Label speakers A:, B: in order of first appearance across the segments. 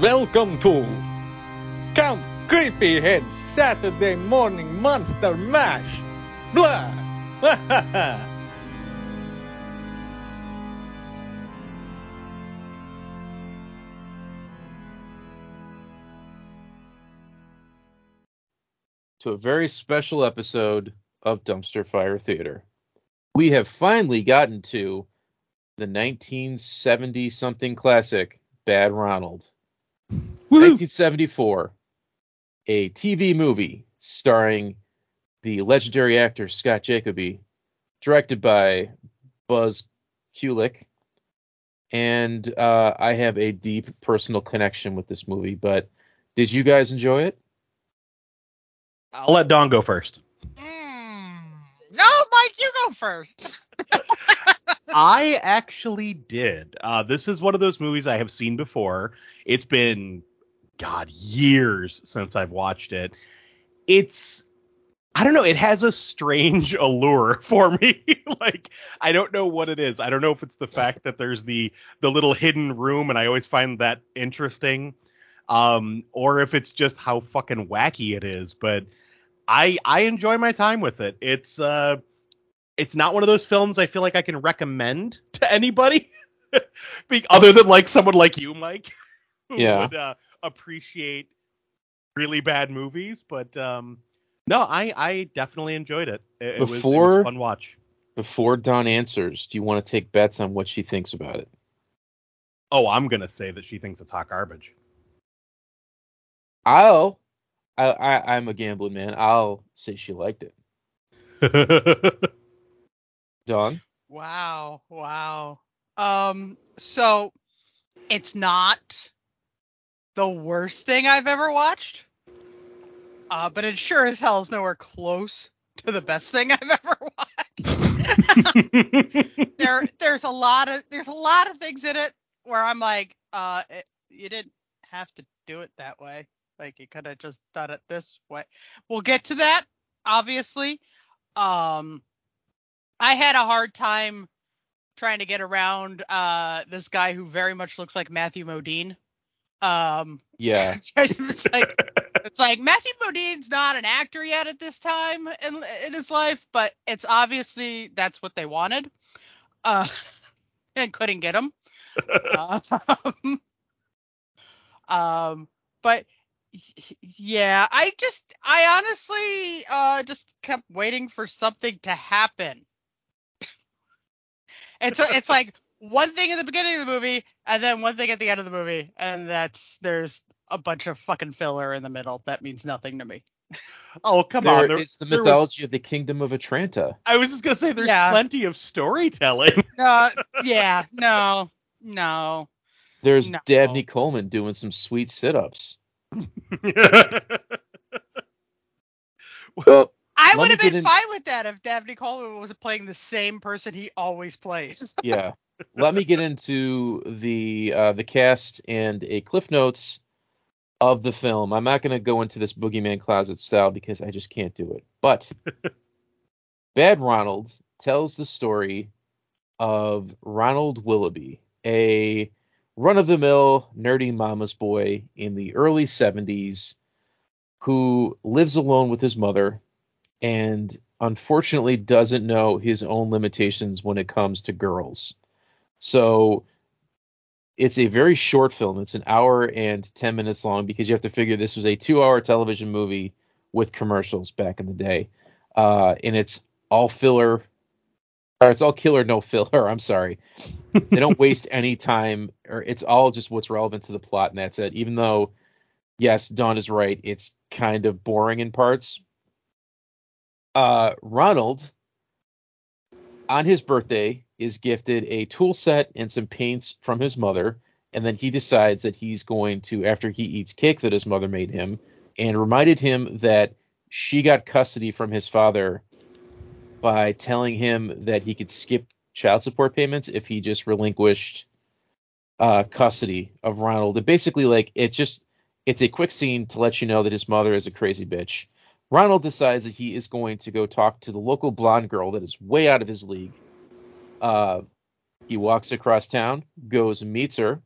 A: Welcome to Count Creepyhead Saturday Morning Monster Mash. Blah.
B: to a very special episode of Dumpster Fire Theater. We have finally gotten to the 1970 something classic Bad Ronald. 1974, a TV movie starring the legendary actor Scott Jacoby, directed by Buzz Kulik. And uh, I have a deep personal connection with this movie, but did you guys enjoy it?
C: I'll let Dawn go first.
D: Mm. No, Mike, you go first.
C: I actually did. Uh, this is one of those movies I have seen before. It's been, God, years since I've watched it. It's, I don't know, it has a strange allure for me. like, I don't know what it is. I don't know if it's the fact that there's the the little hidden room, and I always find that interesting, um, or if it's just how fucking wacky it is. But I I enjoy my time with it. It's uh it's not one of those films I feel like I can recommend to anybody, other than like someone like you, Mike,
B: Yeah.
C: would uh, appreciate really bad movies. But um, no, I I definitely enjoyed it. It, it was, it was
B: Before-
C: a fun watch.
B: Before Dawn answers, do you want to take bets on what she thinks about it?
C: Oh, I'm gonna say that she thinks it's hot garbage.
B: I'll, I, I, I'm a gambling man. I'll say she liked it. Dawn?
D: wow, wow. Um, so it's not the worst thing I've ever watched. Uh, but it sure as hell is nowhere close to the best thing I've ever watched. there, there's a lot of there's a lot of things in it where I'm like, uh, it, you didn't have to do it that way. Like you could have just done it this way. We'll get to that, obviously. Um, I had a hard time trying to get around uh this guy who very much looks like Matthew Modine. Um,
B: Yeah.
D: it's like it's like Matthew Modine's not an actor yet at this time in in his life, but it's obviously that's what they wanted, uh, and couldn't get him. um, um, but yeah, I just I honestly uh just kept waiting for something to happen. it's it's like one thing at the beginning of the movie and then one thing at the end of the movie, and that's there's a bunch of fucking filler in the middle. That means nothing to me.
C: oh come
B: There-
C: on, there-
B: it's the
C: there was-
B: mythology of the kingdom of Atranta.
C: I was just gonna say there's
D: Yeah.
C: plenty of storytelling.
D: Uh, yeah, no, no.
B: There's
D: No.
B: Dabney Coleman doing some sweet sit-ups. Well,
D: I would have been
B: in-
D: fine with that if Dabney Coleman was playing the same person he always plays.
B: yeah. Let me get into the uh, the cast and a cliff notes of the film. I'm not going to go into this Boogeyman Closet style because I just can't do it. But Bad Ronald tells the story of Ronald Willoughby, a run-of-the-mill nerdy mama's boy in the early 70s who lives alone with his mother and unfortunately doesn't know his own limitations when it comes to girls. So it's a very short film. It's an hour and 10 minutes long because you have to figure this was a two hour television movie with commercials back in the day. Uh, and it's all filler, or it's all killer, no filler. I'm sorry. they don't waste any time, or it's all just what's relevant to the plot, and that's it. Even though, yes, Dawn is right, it's kind of boring in parts. Uh, Ronald, on his birthday, is gifted a tool set and some paints from his mother, and then he decides that he's going to, after he eats cake that his mother made him, and reminded him that she got custody from his father by telling him that he could skip child support payments if he just relinquished uh, custody of Ronald. And basically, like it just it's a quick scene to let you know that his mother is a crazy bitch. Ronald decides that he is going to go talk to the local blonde girl that is way out of his league. Uh, he walks across town, goes and meets her,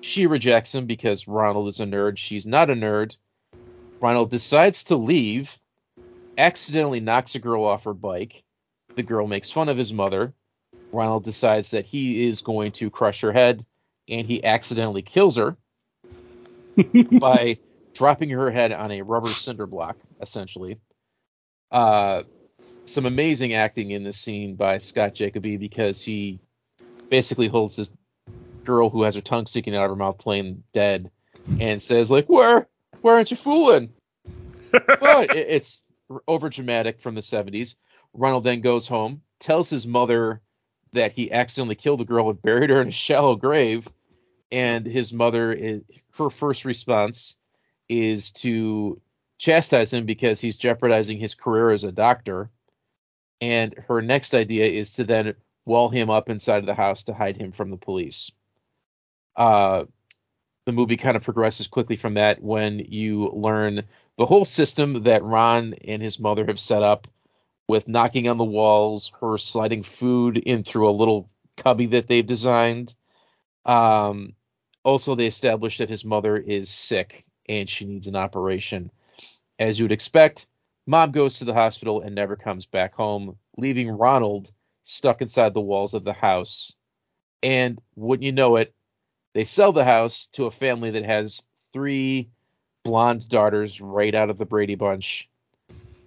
B: She rejects him because Ronald is a nerd. She's not a nerd. Ronald decides to leave, accidentally knocks a girl off her bike. The girl makes fun of his mother. Ronald decides that he is going to crush her head, and he accidentally kills her by dropping her head on a rubber cinder block, essentially. Uh, some amazing acting in this scene by Scott Jacoby because he basically holds this girl who has her tongue sticking out of her mouth playing dead and says like where where aren't you fooling but it, it's over dramatic from the 70s ronald then goes home tells his mother that he accidentally killed the girl and buried her in a shallow grave and his mother her first response is to chastise him because he's jeopardizing his career as a doctor and her next idea is to then wall him up inside of the house to hide him from the police. Uh, the movie kind of progresses quickly from that when you learn the whole system that Ron and his mother have set up with knocking on the walls, her sliding food in through a little cubby that they've designed. Um, also, they establish that his mother is sick and she needs an operation. As you would expect, Mom goes to the hospital and never comes back home, leaving Ronald stuck inside the walls of the house. And wouldn't you know it, they sell the house to a family that has three blonde daughters right out of the Brady Bunch.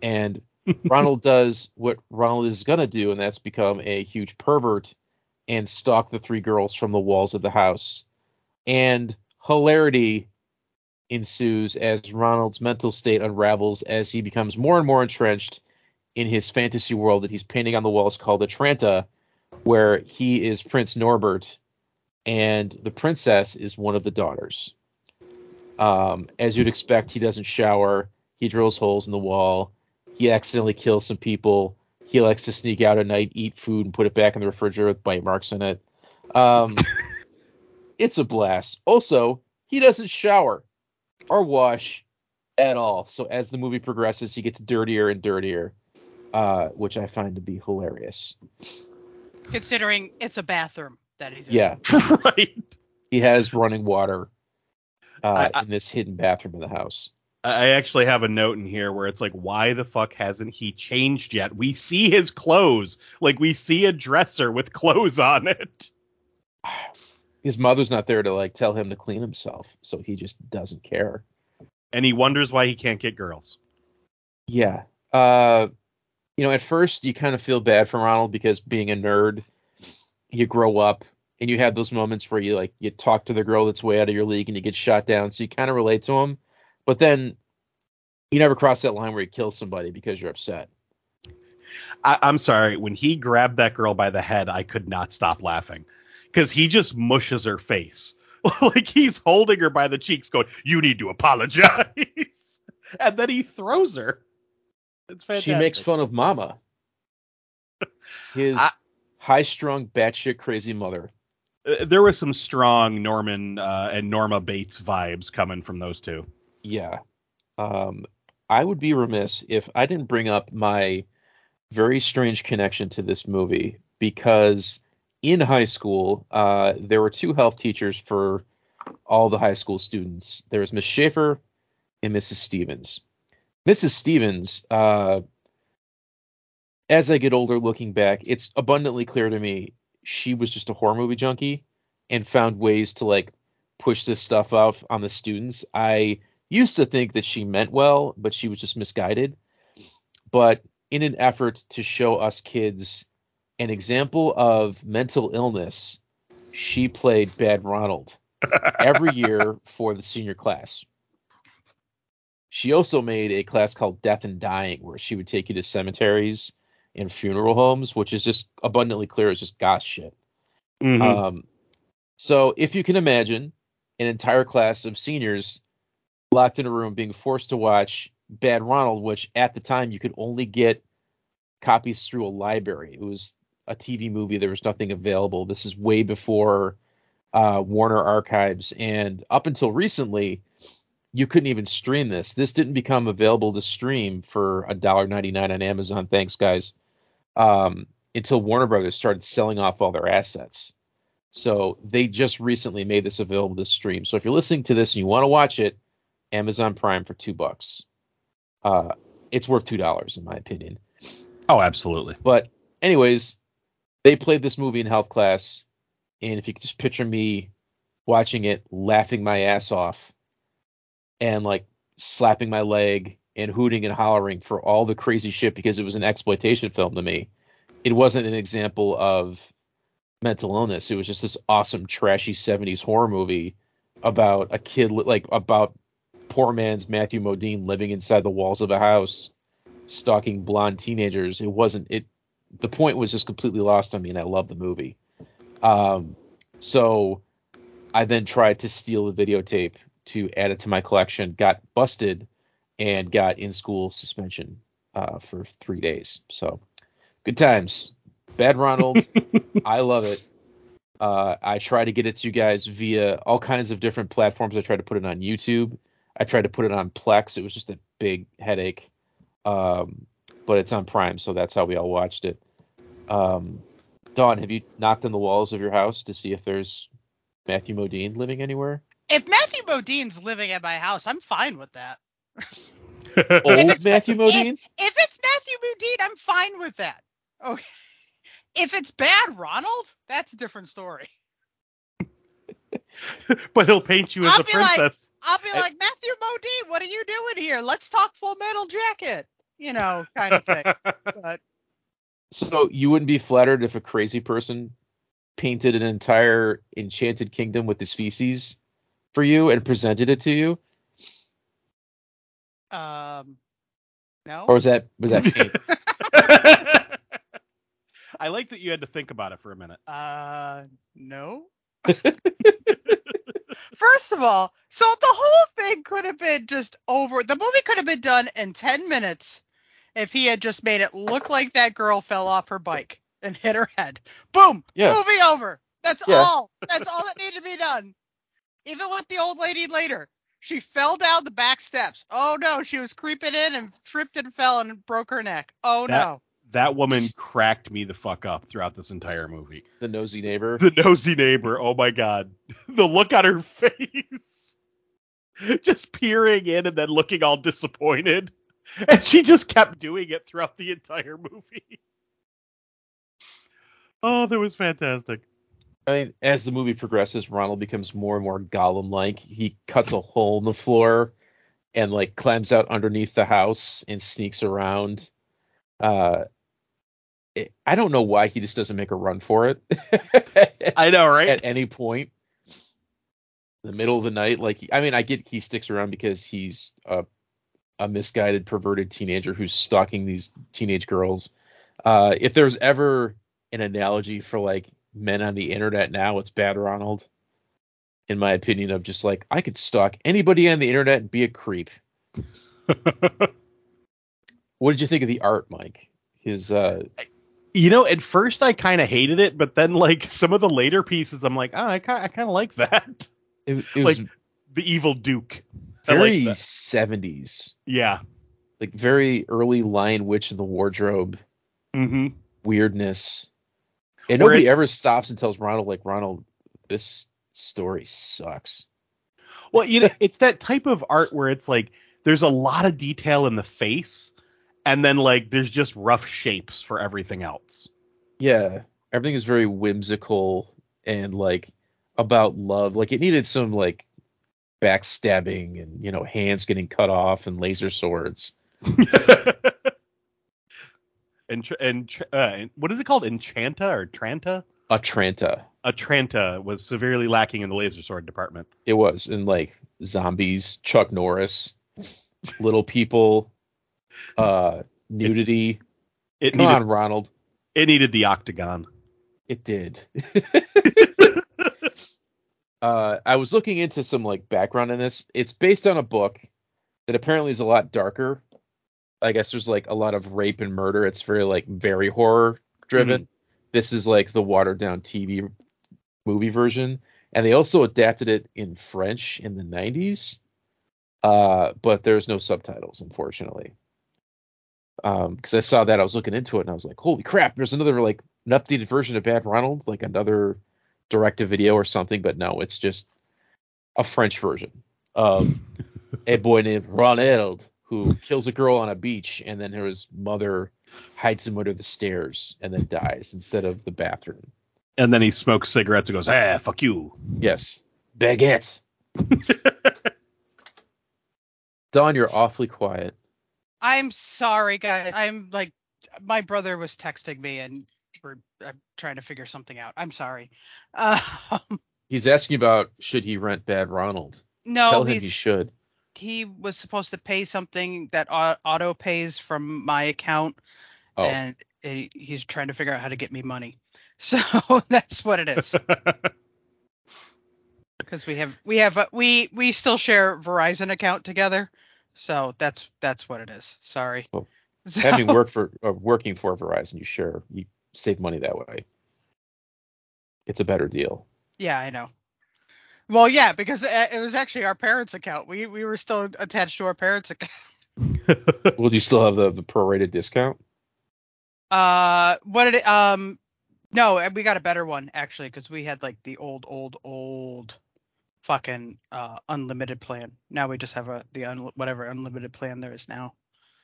B: And Ronald does what Ronald is going to do, and that's become a huge pervert and stalk the three girls from the walls of the house. And hilarity ensues as Ronald's mental state unravels as he becomes more and more entrenched in his fantasy world that he's painting on the walls called Atranta, where he is Prince Norbert and the princess is one of the daughters. Um, as you'd expect, he doesn't shower. He drills holes in the wall. He accidentally kills some people. He likes to sneak out at night, eat food, and put it back in the refrigerator with bite marks in it. Um, it's a blast. Also, he doesn't shower or wash at all. So as the movie progresses, he gets dirtier and dirtier, uh, which I find to be hilarious.
D: Considering it's a bathroom that he's in.
B: Yeah,
C: right.
B: he has running water uh,
C: I- I-
B: in this hidden bathroom in the house.
C: I actually have a note in here where it's like, why the fuck hasn't he changed yet? We see his clothes. Like we see a dresser with clothes on it.
B: His mother's not there to like tell him to clean himself, so he just doesn't care.
C: And he wonders why he can't get girls.
B: Yeah. Uh, you know, at first you kind of feel bad for Ronald because being a nerd, you grow up and you have those moments where you like you talk to the girl that's way out of your league and you get shot down, so you kind of relate to him. But then you never cross that line where you kill somebody because you're upset.
C: I, I'm sorry, when he grabbed that girl by the head, I could not stop laughing because he just mushes her face. like he's holding her by the cheeks, going, "You need to apologize," and then he throws her. It's fantastic.
B: She makes fun of Mama, his
C: I-
B: high-strung, batshit crazy mother.
C: Uh, There was some strong Norman uh, and Norma Bates vibes coming from those two.
B: Yeah. Um, I would be remiss if I didn't bring up my very strange connection to this movie because in high school, uh, there were two health teachers for all the high school students. There was Miss Schaefer and Mrs. Stevens. Mrs. Stevens, uh, as I get older looking back, it's abundantly clear to me she was just a horror movie junkie and found ways to like push this stuff off on the students. I used to think that she meant well, but she was just misguided. But in an effort to show us kids an example of mental illness, she played Bad Ronald every year for the senior class. She also made a class called Death and Dying, where she would take you to cemeteries and funeral homes, which is just abundantly clear It's just goth shit.
C: Mhm.
B: Um, so if you can imagine an entire class of seniors locked in a room being forced to watch Bad Ronald, which at the time you could only get copies through a library. It was a TV movie. There was nothing available. This is way before uh, Warner Archives, and up until recently, you couldn't even stream this. This didn't become available to stream for $1.99 on Amazon. Thanks, guys. Um, until Warner Brothers started selling off all their assets. So they just recently made this available to stream. So if you're listening to this and you want to watch it, Amazon Prime for two bucks. Uh, it's worth two dollars in my opinion.
C: Oh, absolutely.
B: But anyways, they played this movie in health class, and if you could just picture me watching it, laughing my ass off, and like slapping my leg and hooting and hollering for all the crazy shit because it was an exploitation film to me. It wasn't an example of mental illness. It was just this awesome trashy 70s horror movie about a kid like about poor man's Matthew Modine living inside the walls of a house stalking blonde teenagers. It wasn't it the point was just completely lost on me and I love the movie. Um so I then tried to steal the videotape to add it to my collection, got busted and got in school suspension uh, for three days. So good times. Bad Ronald, I love it. Uh, I try to get it to you guys via all kinds of different platforms. I tried to put it on YouTube. I tried to put it on Plex. It was just a big headache. Um, but it's on Prime, so that's how we all watched it. Um, Dawn, have you knocked on the walls of your house to see if there's Matthew Modine living anywhere?
D: If Matthew Modine's living at my house, I'm fine with that.
B: Old Matthew Modine?
D: If it's Matthew Modine, I'm fine with that. Okay. If it's bad Ronald, that's a different story.
C: but he'll paint you as
D: I'll
C: a
D: be like-
C: princess.
D: I'll be
C: I-
D: like, Matthew Modine, what are you doing here? Let's talk Full Metal Jacket. You know, kind of thing. But
B: So you wouldn't be flattered if a crazy person painted an entire enchanted kingdom with his feces for you and presented it to you,
D: um, no.
B: or was that was that paint?
C: I like that you had to think about it for a minute.
D: Uh, no. First of all, so the whole thing could have been just over. The movie could have been done in 10 minutes if he had just made it look like that girl fell off her bike and hit her head. Boom.
B: Yeah.
D: Movie over. That's
B: Yeah.
D: all. That's all that needed to be done. Even with the old lady later. She fell down the back steps. Oh no, she was creeping in and tripped and fell and broke her neck. Oh
C: That-
D: no.
C: That woman cracked me the fuck up throughout this entire movie.
B: the nosy neighbor.
C: The nosy neighbor. Oh my god. The look on her face. Just peering in and then looking all disappointed. And she just kept doing it throughout the entire movie. Oh, that was fantastic.
B: I mean, as the movie progresses, Ronald becomes more and more Gollum-like. He cuts a hole in the floor and like climbs out underneath the house and sneaks around. Uh, it, I don't know why he just doesn't make a run for it
C: I know, right?
B: at any point. In the middle of the night, like I mean, I get he sticks around because he's a a misguided, perverted teenager who's stalking these teenage girls. Uh, if there's ever an analogy for like men on the internet now, it's Bad Ronald. In my opinion, of just like I could stalk anybody on the internet and be a creep. What did you think of the art, Mike? His uh,
C: you know, at first I kind of hated it, but then like some of the later pieces, I'm like, oh, I kind I kind of like that.
B: it, it was
C: Like, The evil Duke. I like
B: very 70s,
C: Yeah.
B: like very early Lion Witch of the Wardrobe
C: hmm
B: weirdness. And
C: Where
B: nobody ever stops and tells Ronald, like, Ronald, this story sucks.
C: Well, you know, it's that type of art where it's like there's a lot of detail in the face, and then like there's just rough shapes for everything else.
B: Yeah, everything is very whimsical and like about love. Like it needed some like backstabbing and you know hands getting cut off and laser swords.
C: and tr- and tr- uh, what is it called? Enchanta or Tranta?
B: Atranta.
C: Atranta was severely lacking in the laser sword department.
B: It was and like zombies, Chuck Norris, little people, uh, nudity.
C: It
B: Come
C: needed
B: on, Ronald.
C: it needed the octagon.
B: It did. uh, I was looking into some like background in this. It's based on a book that apparently is a lot darker. I guess there's like a lot of rape and murder. It's very like very horror driven. This is like the watered down TV movie version, and they also adapted it in French in the 90s. Uh, but there's no subtitles, unfortunately. Um, because I saw that, I was looking into it, and I was like, "Holy crap! There's another like an updated version of Bad Ronald, like another direct to video or something, but no, it's just a French version of a boy named Ronald who kills a girl on a beach and then his mother hides him under the stairs and then dies instead of the bathroom.
C: And then he smokes cigarettes and goes, "Ah, fuck you."
B: Yes. Baguette. Dawn, you're awfully quiet.
D: I'm sorry, guys. I'm like, my brother was texting me and we're I'm trying to figure something out. I'm sorry. Uh,
B: He's asking about should he rent Bad Ronald.
D: no,
B: Tell him he should.
D: he was supposed to pay something that auto pays from my account,
B: Oh,
D: and he, he's trying to figure out how to get me money. So that's what it is. Because we have we have a, we we still share Verizon account together, so that's that's what it is. Sorry.
B: Well,
D: So-
B: having worked for uh, working for Verizon, you share you save money that way. It's a better deal.
D: Yeah, I know. Well, yeah, because uh, it was actually our parents' account. We we were still attached to our parents' account.
B: Well, do you still have the the prorated discount?
D: Uh, what did it? Um, no, we got a better one actually because we had like the old, old, old, fucking uh unlimited plan. Now we just have a the un, whatever unlimited plan there is now.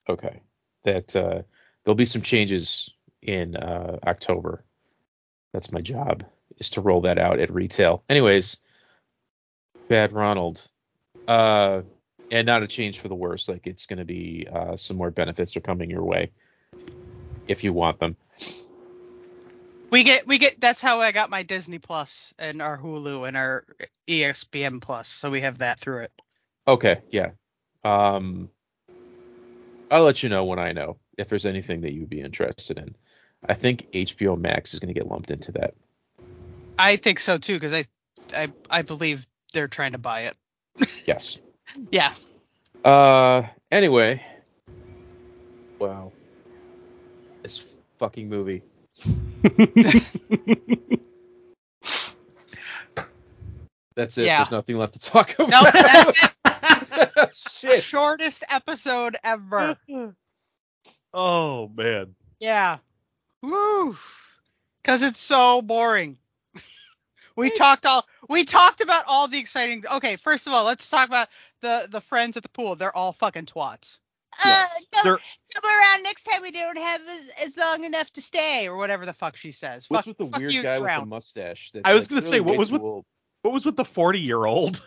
B: Okay. That uh, there'll be some changes in uh, October. That's my job is to roll that out at retail. Anyways, Bad Ronald. Uh, and not a change for the worse. Like it's going to be uh, some more benefits are coming your way if you want them.
D: We get we get that's how I got my Disney Plus and our Hulu and our ESPN Plus. So we have that through it.
B: Okay, yeah. Um, I'll let you know when I know if there's anything that you'd be interested in. I think HBO Max is going to get lumped into that.
D: I think so too because I, I I believe they're trying to buy it.
B: Yes.
D: Yeah.
B: Uh, anyway. Wow. This fucking movie. That's it.
D: Yeah.
B: There's nothing left to talk about.
D: No, that's it.
B: Shit.
D: Shortest episode ever.
C: oh man.
D: Yeah. Woo. Cause it's so boring. we talked all we talked about all the exciting okay, first of all, let's talk about the the friends at the pool. They're all fucking twats. Uh, come, come around next time we don't have as, as long enough to stay or whatever the fuck she says.
B: What's
D: fuck,
B: with the weird
D: you,
B: guy with the mustache? That's
C: I was
B: like
C: gonna
B: really
C: say, what was with-
B: old.
C: What was with the 40 year old?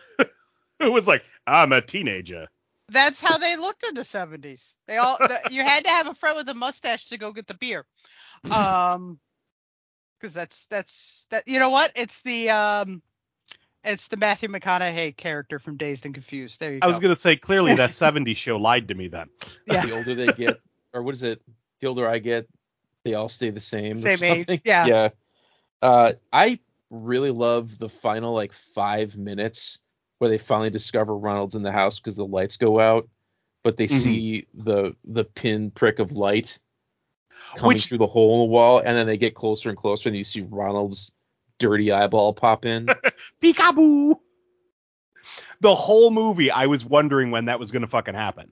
C: Who was like, I'm a teenager.
D: That's how they looked in the 70s. They all the, you had to have a friend with a mustache to go get the beer. Um cuz that's that's that you know what? It's the um it's the Matthew McConaughey character from Dazed and Confused. There you go.
C: I
D: go.
C: was gonna say clearly that 70s show lied to me then.
D: Yeah.
B: The older they get, or what is it? The older I get, they all stay the same.
D: Same age, yeah.
B: Yeah. Uh, I really love the final like five minutes where they finally discover Ronald's in the house because the lights go out, but they
C: Mhm.
B: see the the pin prick of light coming
C: Which-
B: through the hole in the wall, and then they get closer and closer, and you see Ronald's dirty eyeball pop in.
C: Peekaboo. The whole movie, I was wondering when that was gonna fucking happen.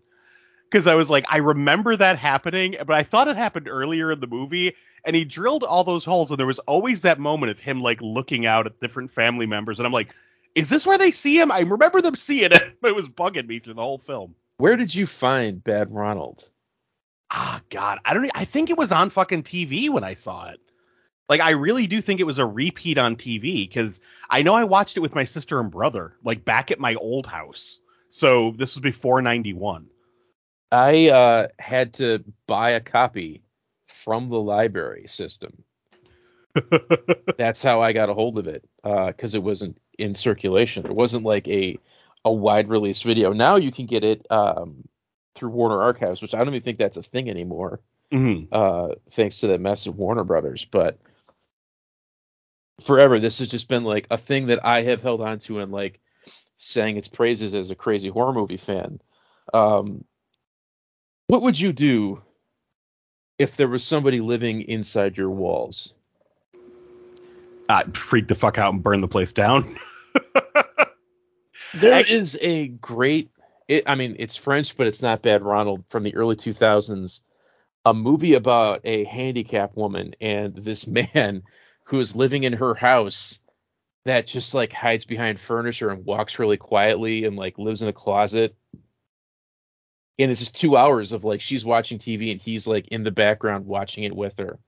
C: Because I was like, I remember that happening, but I thought it happened earlier in the movie, and he drilled all those holes, and there was always that moment of him like looking out at different family members, and I'm like, is this where they see him? I remember them seeing it, but it was bugging me through the whole film.
B: Where did you find Bad Ronald?
C: Ah, God, I don't. I think it was on fucking TV when I saw it. Like, I really do think it was a repeat on TV because I know I watched it with my sister and brother, like back at my old house. So this was before '91.
B: I uh, had to buy a copy from the library system. That's how I got a hold of it because it wasn't in circulation. It wasn't like a a wide release video. Now you can get it um, through Warner Archives, which I don't even think that's a thing anymore,
C: Mhm.
B: uh, thanks to that mess of Warner Brothers. But forever, this has just been like a thing that I have held on to and like sang its praises as a crazy horror movie fan. Um, what would you do if there was somebody living inside your walls?
C: I'd freak the fuck out and burn the place down.
B: There
C: Actu-
B: is a great. It, I mean, it's French, but it's not bad. Ronald from the early 2000s, a movie about a handicapped woman and this man who is living in her house, that just like hides behind furniture and walks really quietly and like lives in a closet. And it's just two hours of like she's watching TV and he's like in the background watching it with her.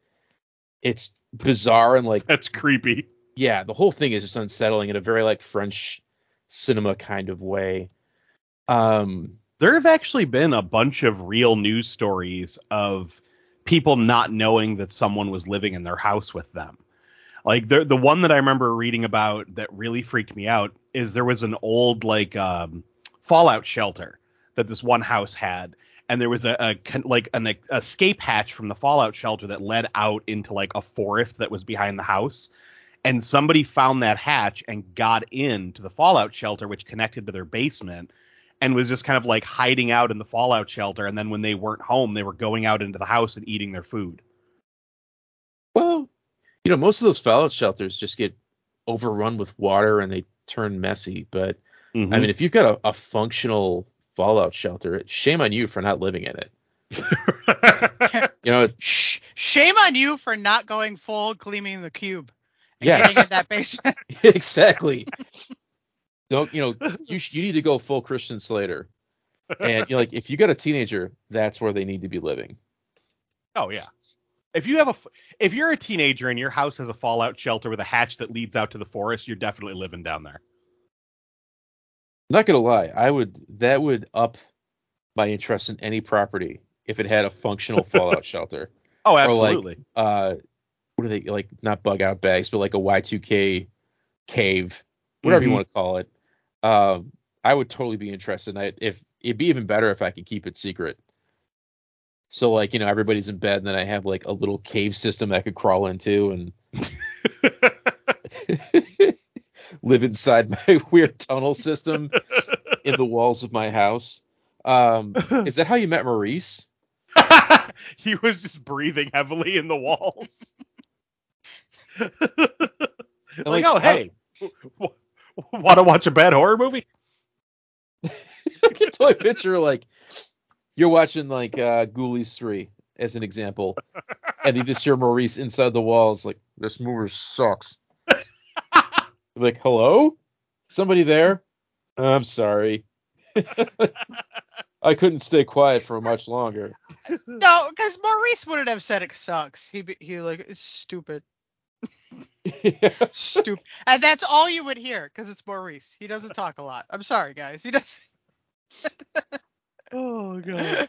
B: It's bizarre and like
C: That's creepy.
B: yeah, the whole thing is just unsettling in a very like French cinema kind of way. Um
C: There have actually been a bunch of real news stories of people not knowing that someone was living in their house with them. Like the the one that I remember reading about that really freaked me out is there was an old like um, fallout shelter that this one house had, and there was a, a like an e- escape hatch from the fallout shelter that led out into like a forest that was behind the house. And somebody found that hatch and got into the fallout shelter, which connected to their basement, and was just kind of like hiding out in the fallout shelter. And then when they weren't home, they were going out into the house and eating their food.
B: well, you know, most of those fallout shelters just get overrun with water and they turn messy, but I mm-hmm. mean, if you've got a, a functional fallout shelter, shame on you for not living in it. You know,
D: Shh, shame on you for not going full gleaming the cube and
B: Yes.
D: getting in that basement.
B: exactly. Don't you know? You you need to go full Christian Slater, and you know, like if you got a teenager, that's where they need to be living.
C: Oh yeah. If you have a if you're a teenager and your house has a fallout shelter with a hatch that leads out to the forest, you're definitely living down there.
B: not gonna lie, I would that would up my interest in any property if it had a functional fallout shelter.
C: Oh,
B: Or, like,
C: absolutely.
B: Uh, what are they like? Not bug out bags, but like a Y2K cave, whatever you
C: Mhm.
B: want to call it. Um, I would totally be interested in it. If it'd be even better if I could keep it secret. So like you know everybody's in bed and then I have like a little cave system I could crawl into and live inside my weird tunnel system in the walls of my house. Um, is that how you met Maurice?
C: he was just breathing heavily in the walls.
B: And,
C: like, oh hey, want to watch a bad horror movie?
B: I can totally picture like you're watching like uh Ghoulies 3 as an example, and you just hear Maurice inside the walls like this movie sucks. like, hello? Somebody there? I'm sorry. I couldn't stay quiet for much longer.
D: no, because Maurice wouldn't have said it sucks. He he like it's stupid, stupid, and that's all you would hear because it's Maurice. He doesn't talk a lot. I'm sorry, guys. He doesn't.
C: Oh god.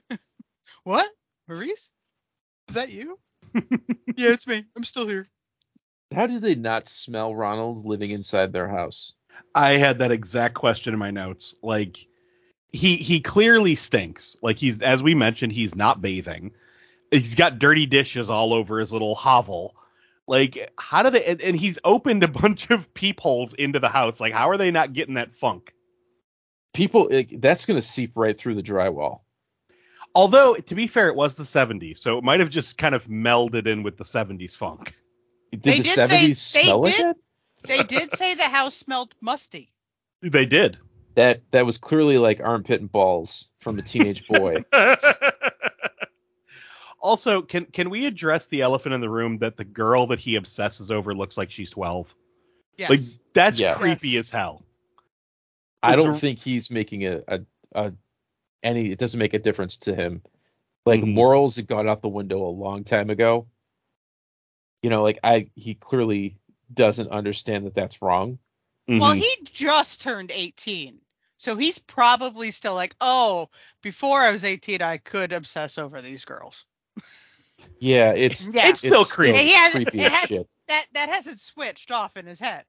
D: What? Maurice? Is that you? yeah, it's me. I'm still here.
B: How do they not smell Ronald living inside their house?
C: I had that exact question in my notes. Like he he clearly stinks. Like he's as we mentioned, he's not bathing. He's got dirty dishes all over his little hovel. Like how do they and, and he's opened a bunch of peepholes into the house. Like how are they not getting that funk?
B: People, like, that's going to seep right through the drywall.
C: Although to be fair, it was the 70s, so it might have just kind of melded in with the 70s funk.
B: Did
D: They
B: the
D: did say-
B: 70s
D: they
B: smell like
D: did-
B: that?
D: They did say the house smelled musty.
C: They did.
B: That that was clearly like armpit and balls from a teenage boy.
C: also, can can we address the elephant in the room that the girl that he obsesses over looks like she's 12?
D: Yes.
C: Like that's
B: Yeah.
C: creepy
D: Yes.
C: as hell.
B: I
C: It's
B: don't
C: a-
B: think he's making a, a, a any. It doesn't make a difference to him. Like
C: Mhm.
B: morals had gone out the window a long time ago. You know, like I he clearly doesn't understand that that's wrong.
D: Well,
C: Mhm.
D: he just turned 18. So he's probably still like, oh, before I was 18, I could obsess over these girls.
B: Yeah, it's
D: Yeah.
C: It's still creepy.
D: He has,
B: creepy
D: it has,
B: shit.
D: that that hasn't switched off in his head.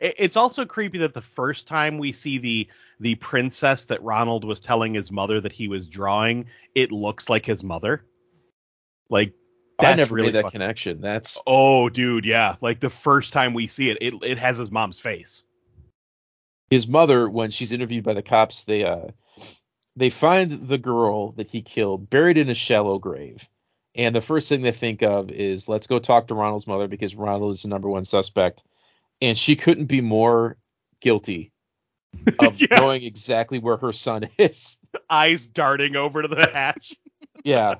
C: It- It's also creepy that the first time we see the the princess that Ronald was telling his mother that he was drawing, it looks like his mother. Like
B: I never
C: really
B: made that
C: fucking-
B: connection. That's
C: Oh, dude, yeah. Like the first time we see it, it it has his mom's face.
B: his mother when she's interviewed by the cops. They uh they find the girl that he killed buried in a shallow grave. And the first thing they think of is let's go talk to Ronald's mother because Ronald is the number one suspect. And she couldn't be more guilty of
C: Yeah.
B: knowing exactly where her son is.
C: Eyes darting over to the hatch.
B: Yeah.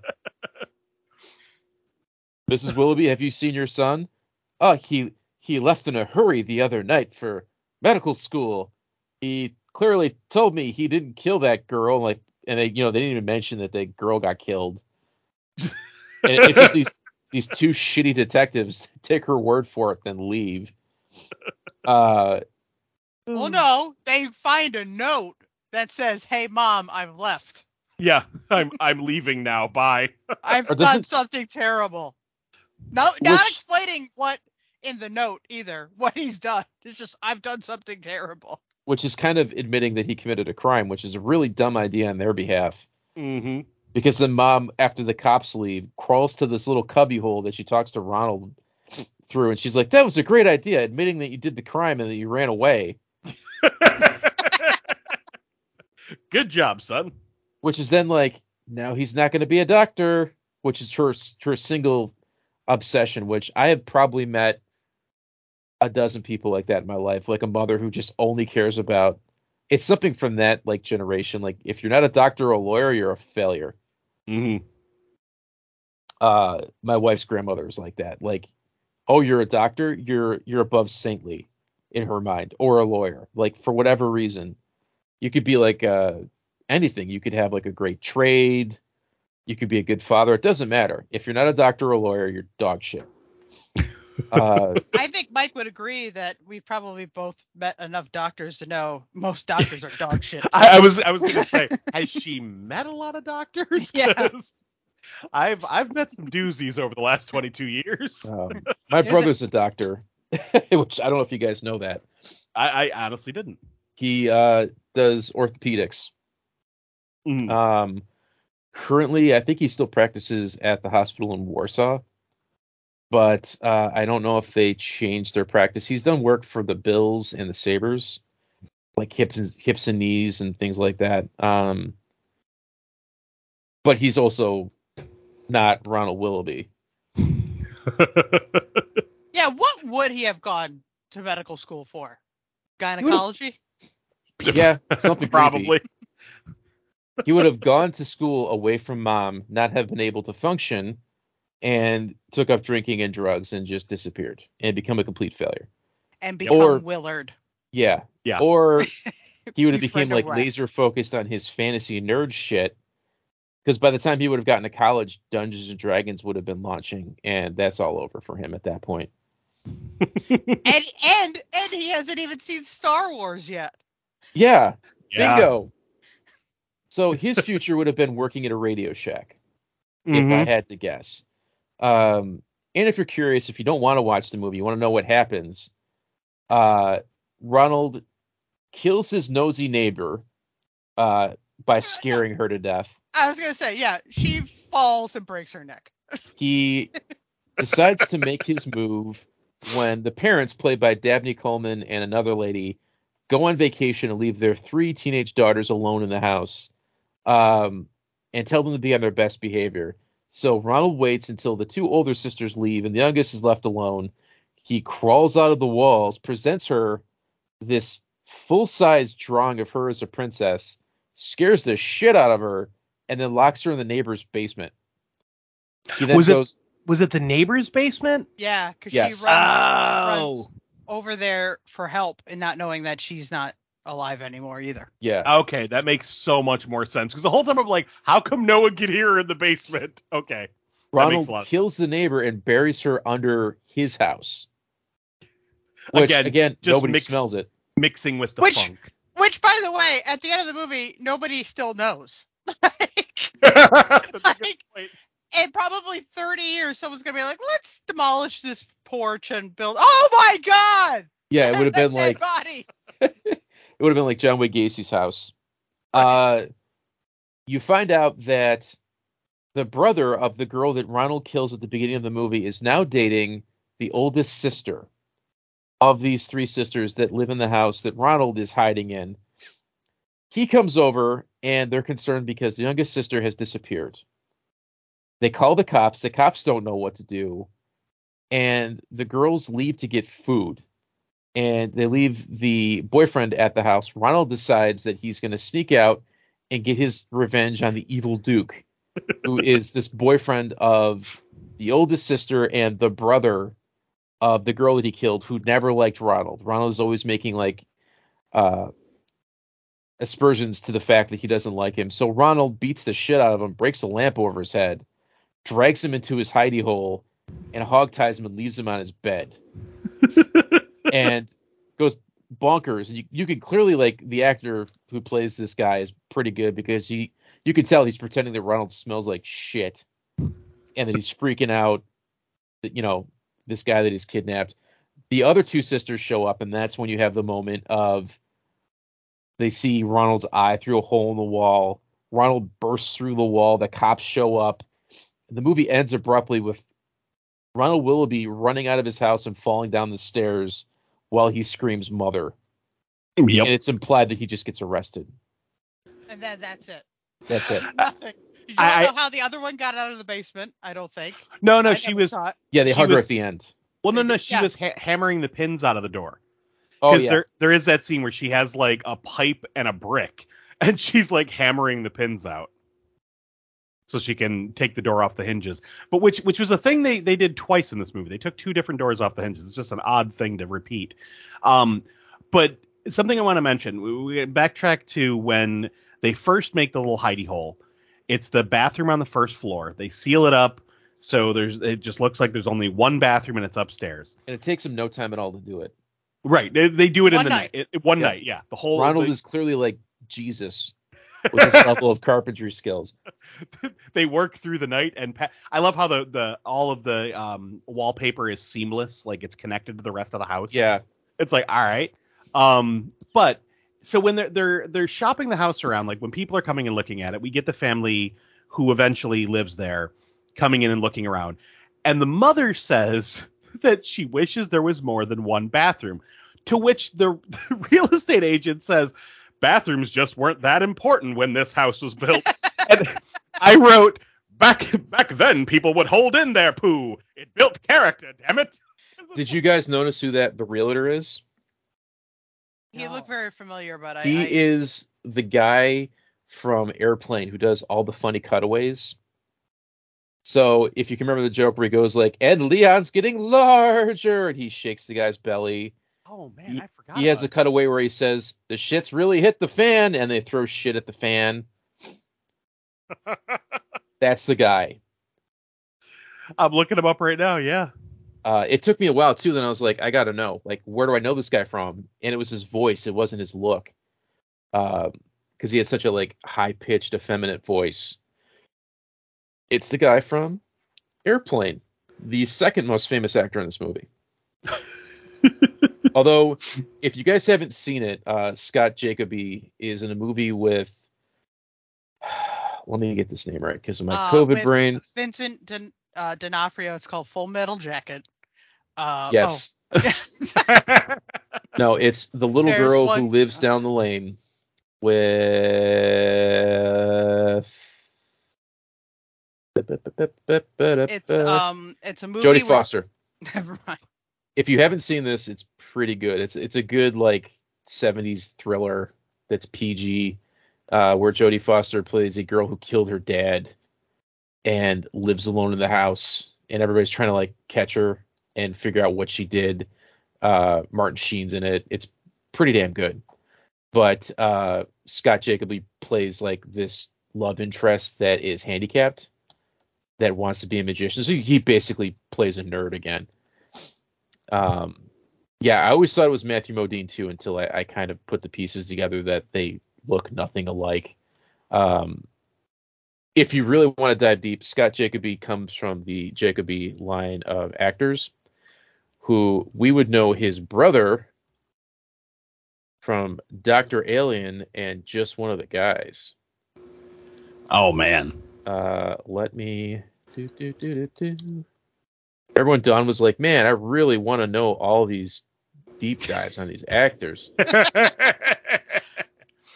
B: Mrs. Willoughby, have you seen your son? Oh, he he left in a hurry the other night for medical school. He clearly told me he didn't kill that girl, like, and they, you know, they didn't even mention that the girl got killed. And it- it's just these these two shitty detectives take her word for it, then leave. Uh,
D: Well, no, they find a note that says, "Hey, mom, I've left.
C: Yeah, I'm I'm leaving now. Bye.
D: I've done something terrible." No, not
B: Which-
D: explaining what in the note either. What he's done. It's just I've done something terrible.
B: which is kind of admitting that he committed a crime, which is a really dumb idea on their behalf.
C: Mm-hmm.
B: Because the mom, after the cops leave, crawls to this little cubbyhole that she talks to Ronald through, and she's like, "That was a great idea, admitting that you did the crime and that you ran away."
C: Good job, son.
B: Which is then like, now he's not going to be a doctor, which is her her single obsession. Which I have probably met a dozen people like that in my life, like a mother who just only cares about. It's something from that like generation. Like if you're not a doctor or a lawyer, you're a failure.
C: Mm-hmm.
B: uh my wife's grandmother was like that. Like oh you're a doctor? You're you're above saintly in her mind or a lawyer. Like for whatever reason you could be like uh anything. You could have like a great trade. You could be a good father. It doesn't matter. If you're not a doctor or a lawyer you're dog shit uh
D: I think Mike would agree that we've probably both met enough doctors to know most doctors are dog shit.
C: I, I was I was gonna say, has she met a lot of doctors?
D: Yeah.
C: 'Cause I've I've met some doozies over the last 22 years.
B: um, my
D: Is it-
B: brother's a doctor which i don't know if you guys know that
C: I, I honestly didn't.
B: he uh does orthopedics
C: Mm.
B: Um, currently, I think he still practices at the hospital in Warsaw, but uh, I don't know if they changed their practice. He's done work for the Bills and the Sabres, like hips and hips and knees and things like that. Um, but he's also not Ronald Willoughby.
D: Yeah, what would he have gone to medical school for? Gynecology?
B: Yeah, something
C: Probably.
B: Creepy. He would have gone to school away from mom, not have been able to function, and took up drinking and drugs and just disappeared and become a complete failure.
D: And become
B: Or-
D: Willard.
B: Yeah.
C: Yeah.
B: Or he would have
D: Befriend
B: became like laser focused on his fantasy nerd shit. Because by the time he would have gotten to college, Dungeons and Dragons would have been launching, and that's all over for him at that point.
D: And and and he hasn't even seen Star Wars yet.
B: Yeah,
C: Yeah.
B: bingo. So his future would have been working at a Radio Shack, if I
C: Mhm.
B: had to guess. Um, and if you're curious, if you don't want to watch the movie, you want to know what happens. Uh, Ronald kills his nosy neighbor uh, by scaring her to death.
D: I was gonna say, yeah, she falls and breaks her neck.
B: he decides to make his move when the parents, played by Dabney Coleman and another lady, go on vacation and leave their three teenage daughters alone in the house um, and tell them to be on their best behavior. So Ronald waits until the two older sisters leave and the youngest is left alone. He crawls out of the walls, presents her this full size drawing of her as a princess, scares the shit out of her, and then locks her in the neighbor's basement. He then
E: Was it- Was it the neighbor's basement?
D: Yeah, because
B: Yes.
D: she runs,
C: Oh.
D: runs over there for help and not knowing that she's not alive anymore either.
B: yeah.
C: Okay, that makes so much more sense. Because the whole time I'm like, how come no one could hear her in the basement? Okay.
B: Ronald
C: makes a lot of
B: kills the neighbor and buries her under his house. Which
C: Again,
B: again,
C: just
B: nobody
C: mix-
B: smells it.
C: Mixing with the
D: Which-
C: funk.
D: Which, by the way, at the end of the movie, nobody still knows.
C: That's
D: Like-
C: point.
D: in probably 30 years, someone's gonna be like, "Let's demolish this porch and build." Oh my God!
B: Yeah, it would have been like
D: body.
B: It would have been like John Wayne Gacy's house. Uh, you find out that the brother of the girl that Ronald kills at the beginning of the movie is now dating the oldest sister of these three sisters that live in the house that Ronald is hiding in. He comes over and they're concerned because the youngest sister has disappeared. They call the cops. The cops don't know what to do. And the girls leave to get food and they leave the boyfriend at the house. Ronald decides that he's going to sneak out and get his revenge on the evil Duke, who is this boyfriend of the oldest sister and the brother of the girl that he killed who never liked Ronald. Ronald is always making like uh aspersions to the fact that he doesn't like him. So Ronald beats the shit out of him, breaks a lamp over his head, drags him into his hidey hole, and hog ties him and leaves him on his bed. and goes bonkers. You, you can clearly like the actor who plays this guy is pretty good because he you can tell he's pretending that Ronald smells like shit and that he's freaking out that you know this guy that he's kidnapped. The other two sisters show up, and that's when you have the moment of they see Ronald's eye through a hole in the wall. Ronald bursts through the wall. The cops show up. The movie ends abruptly with Ronald Willoughby running out of his house and falling down the stairs while he screams "mother." And it's implied that he just gets arrested.
D: And then that's it.
B: That's it.
D: Nothing. You don't
C: I-
D: know how the other one got out of the basement. I don't think.
C: No, no,
D: I
C: she was.
D: saw it.
B: Yeah, they
C: She
B: hug her at the end.
C: Well, no, no, she
D: Yeah.
C: was ha- hammering the pins out of the door.
B: Oh
C: Because
B: yeah.
C: there, there is that scene where she has like a pipe and a brick, and she's like hammering the pins out, so she can take the door off the hinges. But which, which was a thing they they did twice in this movie. They took two different doors off the hinges. It's just an odd thing to repeat. Um, but something I want to mention. We, we backtrack to when they first make the little hidey hole. It's the bathroom on the first floor. They seal it up. So there's it just looks like there's only one bathroom and it's upstairs.
B: and it takes them no time at all to do it.
C: Right. They, they do it in the
D: night.
C: night. It, one
B: Yeah.
C: night, yeah. The whole
B: Ronald
C: the-
B: is clearly like Jesus with his level of carpentry skills.
C: they work through the night and pa- I love how the the all of the um wallpaper is seamless, like it's connected to the rest of the house.
B: Yeah.
C: It's like all right. Um but so when they're they're they're shopping the house around, like when people are coming and looking at it, we get the family who eventually lives there coming in and looking around. And the mother says that she wishes there was more than one bathroom. To which the, the real estate agent says bathrooms just weren't that important when this house was built. and I wrote back back then people would hold in their poo. It built character, damn it.
B: Did you guys notice who that the realtor is?
D: He No. looked very familiar, but I.
B: He
D: I,
B: is the guy from Airplane who does all the funny cutaways. So if you can remember the joke where he goes like, "And Leon's getting larger," and he shakes the guy's belly.
C: Oh man,
B: He-
C: I forgot.
B: He has a cutaway where he says, "The shit's really hit the fan," and they throw shit at the fan. That's the guy.
C: I'm looking him up right now. Yeah.
B: Uh, it took me a while too. Then I was like, I gotta know, like, where do I know this guy from? And it was his voice. It wasn't his look, because he had such a like high pitched, effeminate voice. It's the guy from Airplane, the second most famous actor in this movie. Although, if you guys haven't seen it, uh, Scott Jacoby is in a movie with. Let me get this name right because of my
D: uh,
B: COVID brain.
D: Vincent D'On- uh, D'Onofrio. It's called Full Metal Jacket. Uh,
B: Yes.
D: Oh.
B: No, it's the little
D: There's
B: girl
D: one-
B: who lives down the lane with
D: it's um, it's a movie.
B: Jodie Foster.
D: Never mind.
B: If you haven't seen this, it's pretty good. It's it's a good like 70s thriller that's PG, uh, where Jodie Foster plays a girl who killed her dad and lives alone in the house, and everybody's trying to like catch her and figure out what she did. Uh, Martin Sheen's in it. It's pretty damn good. But uh, Scott Jacoby plays like this love interest that is handicapped that wants to be a magician. So he basically plays a nerd again. Um, yeah, I always thought it was Matthew Modine too until I, I kind of put the pieces together that they look nothing alike. Um, if you really want to dive deep, Scott Jacoby comes from the Jacoby line of actors who we would know his brother from Dr. Alien and just one of the guys.
C: Oh man.
B: Uh, let me. Do, do, do, do, do. Everyone Don was like, man, I really want to know all these deep dives on these actors.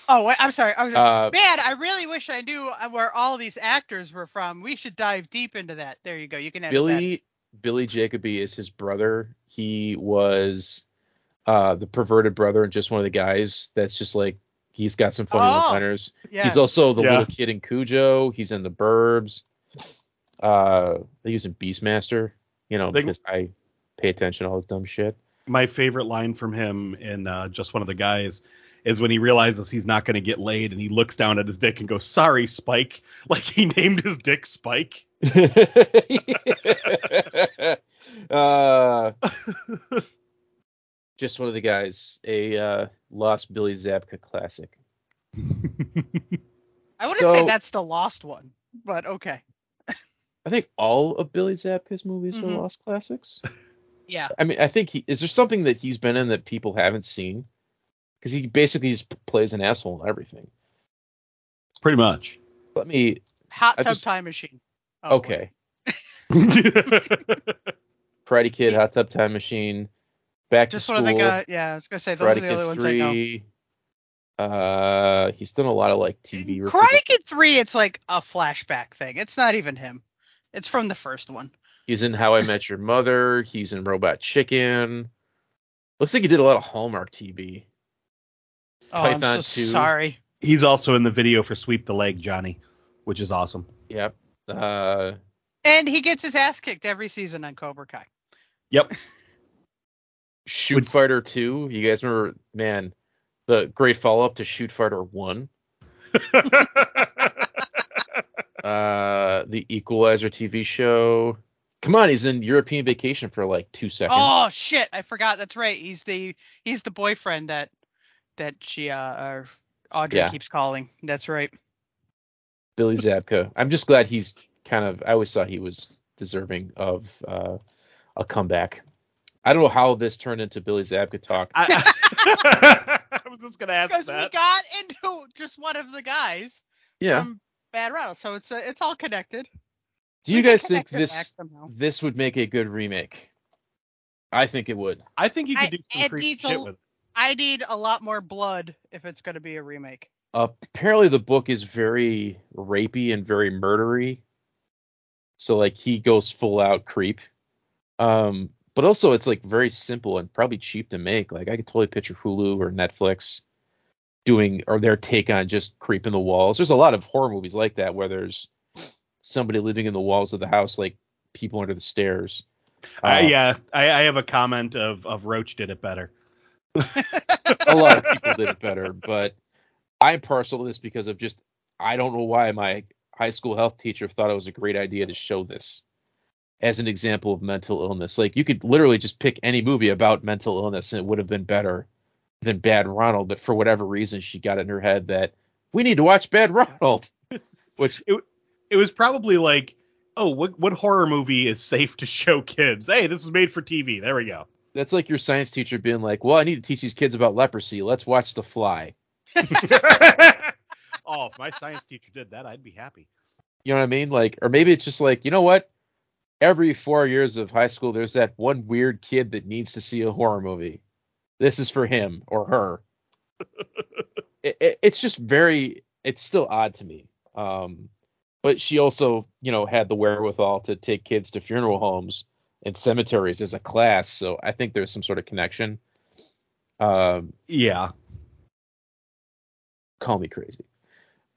D: Oh, I'm sorry. I was
B: Uh,
D: Man, I really wish I knew uh, where all these actors were from. We should dive deep into that. There you go. You can edit that.
B: Billy Billy Jacoby is his brother. He was uh, the perverted brother and just one of the guys that's just like he's got some funny
D: Oh,
B: one-liners.
D: Yes.
B: He's also the
C: Yeah.
B: little kid in Cujo. He's in the Burbs. Uh, they use him Beastmaster. You know,
C: They-
B: because I pay attention to all this dumb shit.
C: My favorite line from him in uh, just one of the guys is when he realizes he's not going to get laid and he looks down at his dick and goes, "Sorry, Spike." Like he named his dick Spike.
B: uh, just one of the guys, a uh, lost Billy Zabka classic.
D: I wouldn't
B: So-
D: say that's the lost one, but okay.
B: I think all of Billy Zabka's movies
D: Mhm.
B: are lost classics.
D: Yeah.
B: I mean, I think he is there something that he's been in that people haven't seen? Because he basically just plays an asshole in everything.
C: Pretty much.
B: Let me.
D: Hot
B: I
D: Tub
B: just-
D: Time Machine. Oh,
B: okay, Karate Kid, Hot Tub Time Machine, Back
D: Just
B: to
D: one
B: School,
D: of the guys. Yeah, I was gonna say those
B: Karate
D: are the
B: Kid
D: other ones I know.
B: Three. Uh, he's done a lot of like TV.
D: Karate
B: references.
D: Kid Three, it's like a flashback thing. It's not even him. It's from the first one.
B: He's in How I Met Your Mother. He's in Robot Chicken. Looks like he did a lot of Hallmark TV.
D: Oh, I'm so
B: 2.
D: sorry.
C: He's also in the video for Sweep the Leg, Johnny, which is awesome.
B: Yep. Uh,
D: And he gets his ass kicked every season on Cobra Kai.
C: Yep.
B: Shoot
C: Which-
B: Fighter 2. You guys remember, man, the great follow up to Shoot Fighter 1. Uh, the Equalizer TV show. Come on, he's in European Vacation for like two seconds.
D: Oh shit, I forgot. That's right. He's the he's the boyfriend that that she uh or Audrey
B: Yeah.
D: keeps calling. That's right.
B: Billy Zabka. I'm just glad he's kind of. I always thought he was deserving of uh, a comeback. I don't know how this turned into Billy Zabka talk.
C: I, I was just gonna ask
D: Because we got into just one of the guys
B: yeah.
D: from Bad Ronald, so it's uh, it's all connected.
B: Do you
D: We can
B: guys think this this would make a good remake? I think it would.
C: I think you could do some
D: it
C: creepy
D: needs a-
C: shit with it.
D: I need a lot more blood if it's going to be a remake.
B: apparently the book is very rapey and very murdery. So like he goes full out creep. Um but also it's like very simple and probably cheap to make. Like I could totally picture Hulu or Netflix doing or their take on just creeping the walls. There's a lot of horror movies like that where there's somebody living in the walls of the house like people under the stairs.
C: Uh,
B: Uh,
C: yeah, I, I have a comment of of Roach did it better.
B: a lot of people did it better, but I'm partial to this because of just I don't know why my high school health teacher thought it was a great idea to show this as an example of mental illness. Like you could literally just pick any movie about mental illness and it would have been better than Bad Ronald, but for whatever reason she got it in her head that we need to watch Bad Ronald. Which
C: It was probably like, oh, what what horror movie is safe to show kids? Hey, this is made for TV. There we go.
B: that's like your science teacher being like, "Well, I need to teach these kids about leprosy. Let's watch The Fly."
C: oh, if my science teacher did that, I'd be happy.
B: You know what I mean? Like, or maybe it's just like, you know what? Every four years of high school, there's that one weird kid that needs to see a horror movie. This is for him or her. it, it, it's just very, it's still odd to me. Um, but she also, you know, had the wherewithal to take kids to funeral homes and cemeteries as a class. So I think there's some sort of connection. Um,
C: Yeah.
B: call me crazy,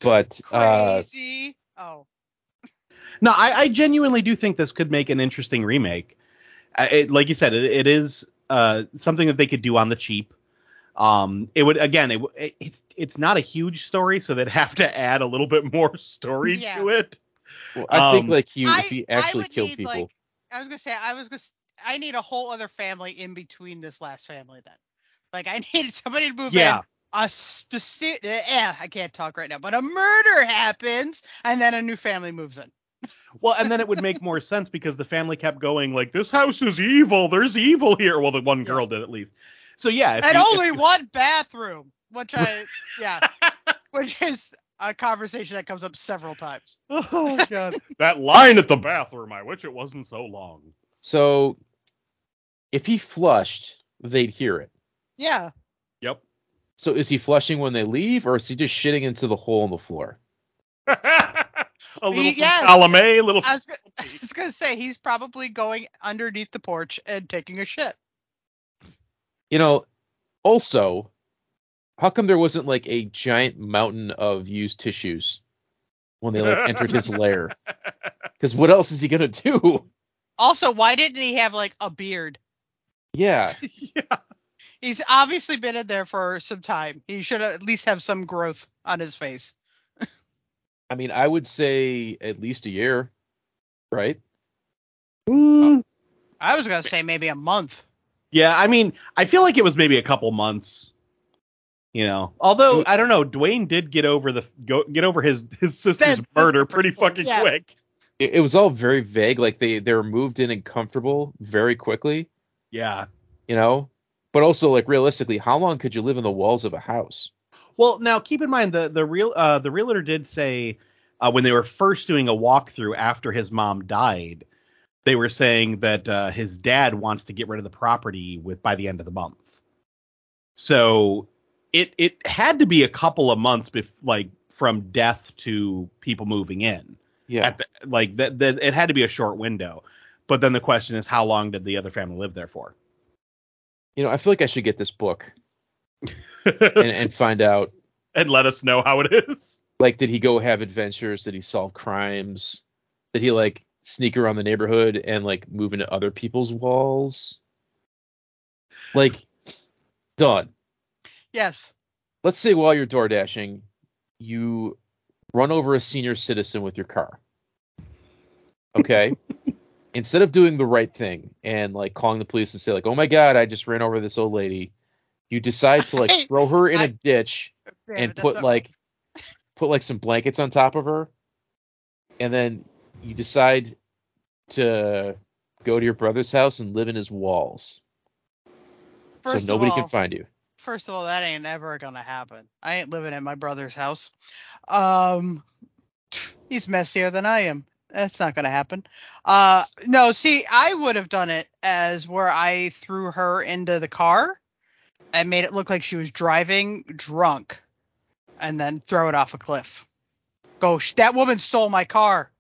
B: but uh,
D: Crazy. oh.
C: No, I, I genuinely do think this could make an interesting remake. Uh, It, like you said, it, it is uh, something that they could do on the cheap. Um, it would again, it, it it's it's not a huge story, so they'd have to add a little bit more story
D: Yeah.
C: to it.
B: well, I think
C: um,
B: like he,
D: I,
B: if he actually
D: would
B: killed
D: need,
B: people.
D: Like, I was gonna say I was gonna. I need a whole other family in between this last family then. Like I needed somebody to move
C: Yeah.
D: in. A specific. Yeah, I can't talk right now, but a murder happens, and then a new family moves in.
C: Well, and then it would make more sense because the family kept going like, "This house is evil. There's evil here." Well, the one girl did at least. So yeah,
D: and
C: you-
D: only
C: you-
D: one bathroom, which I yeah, which is a conversation that comes up several times.
C: Oh god, that line at the bathroom. I wish it wasn't so long.
B: So if he flushed, they'd hear it.
D: Yeah,
C: Yep.
B: So is he flushing when they leave, or is he just shitting into the hole in the floor?
C: a little from
D: Yes.
C: column A, a little.
D: I was, go- I was gonna say he's probably going underneath the porch and taking a shit.
B: You know, also, how come there wasn't like a giant mountain of used tissues when they like entered his lair? Because what else is he gonna do?
D: Also, why didn't he have like a beard
B: Yeah.
C: yeah.
D: He's obviously been in there for some time. He should at least have some growth on his face.
B: I mean, I would say at least a year, right?
C: Mm,
D: I was gonna say maybe a month.
C: Yeah, I mean, I feel like it was maybe a couple months. You know, although I don't know, Dwayne did get over the go, get over his his sister's
D: That
C: murder
D: sister
C: pretty
D: pretty quick,
C: fucking
D: yeah.
C: quick.
B: It, it was all very vague. Like they they were moved in and comfortable very quickly,
C: Yeah.
B: you know. But also, like realistically, how long could you live in the walls of a house?
C: Well, now keep in mind the the real uh, the realtor did say uh, when they were first doing a walkthrough after his mom died, they were saying that uh, his dad wants to get rid of the property with by the end of the month. So it it had to be a couple of months bef- like from death to people moving in.
B: Yeah.
C: At the, like that, that it had to be a short window. But then the question is, how long did the other family live there for?
B: You know, I feel like I should get this book and, and find out
C: and let us know how it is.
B: like did he go have adventures? Did he solve crimes? Did he like sneak around the neighborhood and like move into other people's walls? Like done.
D: Yes.
B: Let's say while you're door dashing, you run over a senior citizen with your car. Okay? Instead of doing the right thing and like calling the police and say like, "Oh my god, I just ran over this old lady," you decide to like
D: Hey,
B: throw her in a
D: I-
B: ditch
D: Damn
B: and put like put like some blankets on top of her and then you decide to go to your brother's house and live in his walls
D: First
B: so nobody
D: all,
B: can find you
D: First of all, that ain't ever gonna happen. I ain't living in my brother's house. Um, he's messier than I am. That's not gonna happen. Uh, no, see, I would have done it as where I threw her into the car and made it look like she was driving drunk, and then throw it off a cliff. gosh that woman stole my car.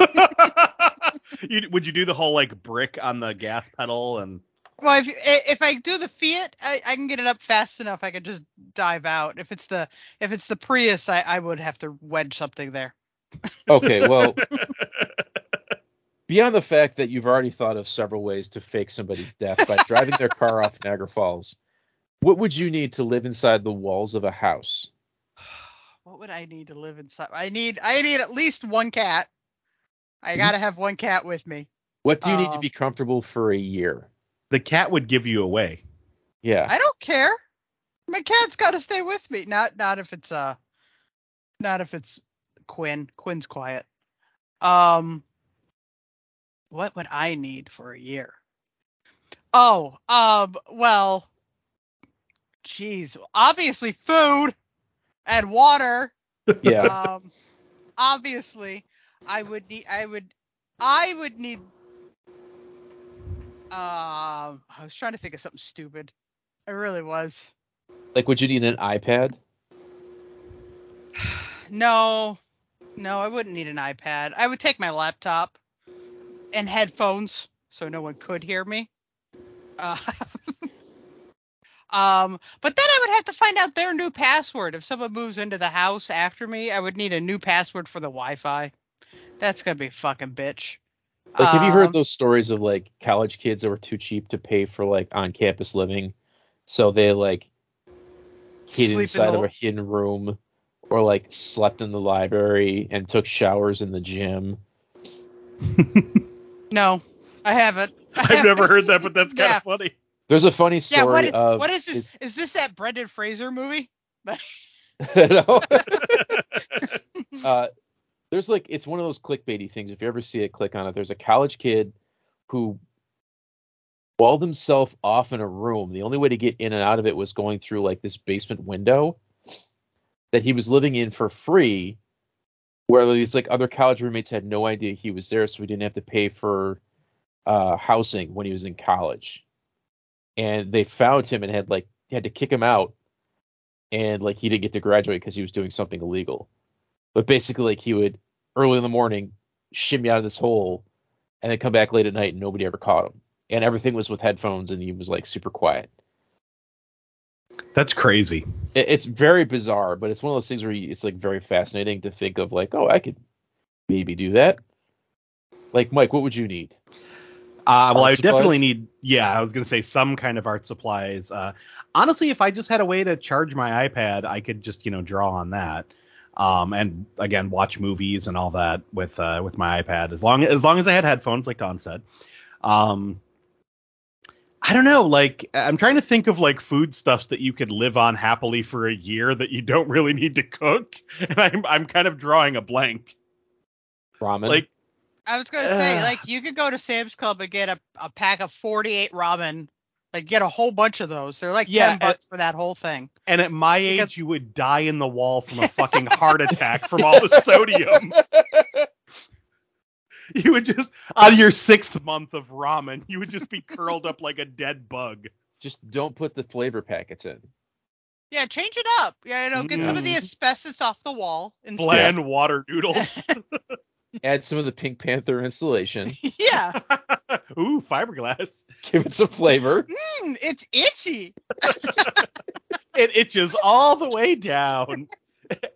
C: you, would you do the whole like brick on the gas pedal and
D: Well, if if I do the Fiat, I, I can get it up fast enough. I could just dive out. If it's the if it's the Prius, I, I would have to wedge something there.
B: okay well beyond the fact that you've already thought of several ways to fake somebody's death by driving their car off niagara falls what would you need to live inside the walls of a house
D: What would I need to live inside? I need I need at least one cat. I
B: Mhm.
D: gotta have one cat with me.
B: what do you need to
D: Um,
B: be comfortable for a year
C: the cat would give you away?
B: yeah
D: I don't care. My cat's gotta stay with me. Not not if it's uh not if it's Quinn. Quinn's quiet. Um what would I need for a year? Oh, um, well, jeez, obviously food and water.
B: yeah
D: Um, obviously, I would need, I would, I would need. Um, I was trying to think of something stupid. I really was.
B: like would you need an ipad
D: No, no, I wouldn't need an iPad. I would take my laptop and headphones so no one could hear me. Uh, um, but then I would have to find out their new password. If someone moves into the house after me, I would need a new password for the Wi-Fi. That's gonna be a fucking bitch.
B: Like, have you heard
D: Um,
B: those stories of like college kids that were too cheap to pay for like on campus living, so they like hid
D: Sleep in
B: inside of a hidden room, or like slept in the library and took showers in the gym.
D: No, I haven't. I
C: I've never
D: haven't.
C: heard that, but that's kind
D: Yeah.
C: of funny.
B: There's a funny
D: Yeah,
B: story
D: what is,
B: of
D: what is this? Is, this that Brendan Fraser movie?
B: No. uh, there's like it's one of those clickbaity things. If you ever see it, click on it. There's a college kid who walled himself off in a room. The only way to get in and out of it was going through like this basement window that he was living in for free. Where these like other college roommates had no idea he was there, so he didn't have to pay for uh, housing when he was in college. And they found him and had like had to kick him out and like he didn't get to graduate because he was doing something illegal. But basically, like he would early in the morning shimmy out of this hole and then come back late at night and nobody ever caught him. And everything was with headphones and he was like super quiet.
C: That's crazy.
B: It, it's very bizarre, but it's one of those things where you, it's like very fascinating to think of like, oh, I could maybe do that. Like Mike, what would you need?
C: Uh, well,
B: Art
C: I definitely need. Yeah, I was gonna say some kind of art supplies. Uh, honestly, if I just had a way to charge my iPad, I could just you know draw on that. Um, and again, watch movies and all that with uh, with my iPad as long as long as I had headphones, like Don said. Um, I don't know. Like, I'm trying to think of like foodstuffs that you could live on happily for a year that you don't really need to cook, and I'm I'm kind of drawing a blank.
B: Ramen.
C: Like,
D: I was gonna say,
C: Ugh.
D: like, you could go to Sam's Club and get a, a pack of 48 ramen, like get a whole bunch of those. They're like
C: Yeah,
D: 10 bucks for that whole thing.
C: and at my age, you would die in the wall from a fucking heart attack from all the sodium. You would just on your sixth month of ramen, you would just be curled up like a dead bug.
B: Just don't put the flavor packets in.
D: Yeah, change it up. Yeah, you know, get some of the
C: Mm.
D: asbestos off the wall. Instead.
C: Bland water noodles.
B: Add some of the Pink Panther insulation.
D: yeah.
C: Ooh, fiberglass.
B: Give it some flavor.
D: Mm, it's itchy.
C: It itches all the way down,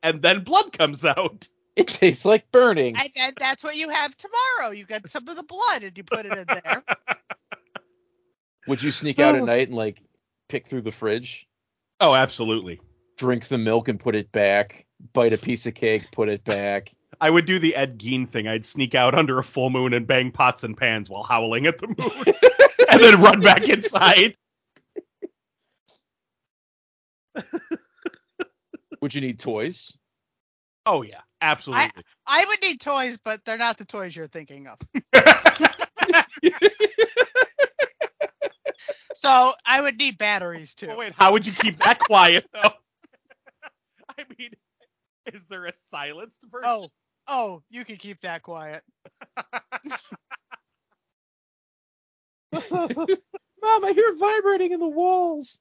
C: and then blood comes out.
B: It tastes like burning.
D: And, and that's what you have tomorrow. You get some of the blood and you put it in there.
B: Would you sneak out at night and like pick through the fridge,
C: Oh, absolutely.
B: drink the milk and put it back, bite a piece of cake, put it back?
C: I would do the Ed Gein thing. I'd sneak out under a full moon and bang pots and pans while howling at the moon, and then run back inside.
B: Would you need toys?
C: Oh yeah, absolutely.
D: I would need toys, but they're not the toys you're thinking of. So I would need batteries too.
C: Oh, wait, how would you keep that quiet though? I mean, is there a silenced version?
D: Oh, oh, you can keep that quiet.
B: Mom, I hear vibrating in the walls.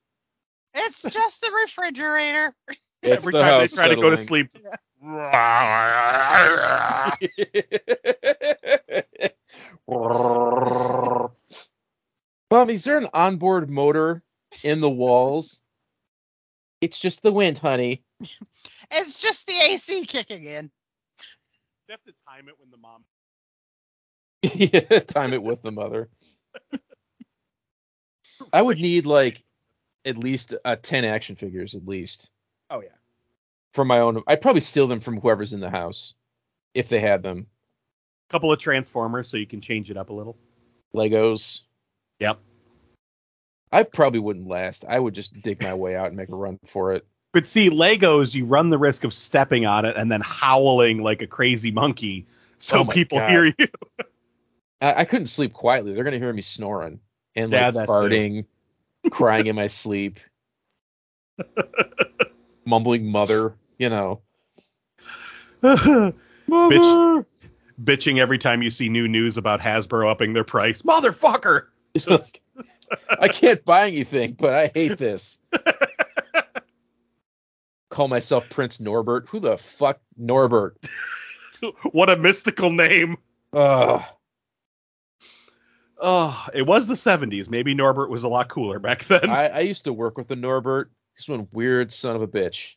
D: It's just the refrigerator.
B: It's
C: Every
B: the
C: time they
B: house
C: try to go to sleep.
B: Mom, is there an onboard motor in the walls? It's just the wind, honey.
D: It's just the AC kicking in.
C: They have to time it when the mom.
B: Yeah, Time it with the mother. I would need like at least uh, 10 action figures at least
C: Oh yeah.
B: for my own. I'd probably steal them from whoever's in the house if they had them.
C: Couple of transformers so you can change it up a little.
B: Legos.
C: Yep.
B: I probably wouldn't last. I would just dig my way out and make a run for it.
C: But see, Legos, you run the risk of stepping on it and then howling like a crazy monkey, so
B: Oh
C: people
B: God.
C: hear you.
B: I, I couldn't sleep quietly. They're gonna hear me snoring and
C: Yeah,
B: like
C: too.
B: farting, crying in my sleep, mumbling "mother," you know.
C: Bitch. Bitching every time you see new news about Hasbro upping their price. Motherfucker!
B: Like, I can't buy anything, but I hate this. Call myself Prince Norbert. Who the fuck Norbert?
C: what a mystical name.
B: Ugh.
C: Oh, it was the 70s. Maybe Norbert was a lot cooler back then.
B: I, I used to work with the Norbert. He's one weird son of a bitch.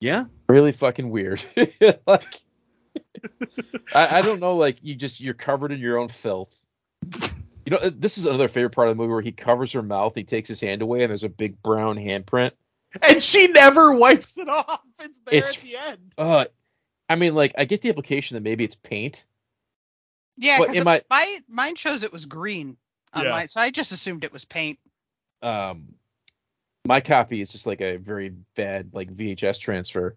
C: yeah.
B: Really fucking weird. like, I, I don't know. Like you just you're covered in your own filth. You know, this is another favorite part of the movie where he covers her mouth. He takes his hand away, and there's a big brown handprint.
C: And she never wipes it off. It's there
B: It's
C: at the end.
B: Uh, I mean, like I get the implication that maybe it's paint.
D: Yeah,
B: But
D: because
B: am
D: my mine shows it was green on
C: Yeah.
D: mine, so I just assumed it was paint.
B: um my copy is just like a very bad like VHS transfer.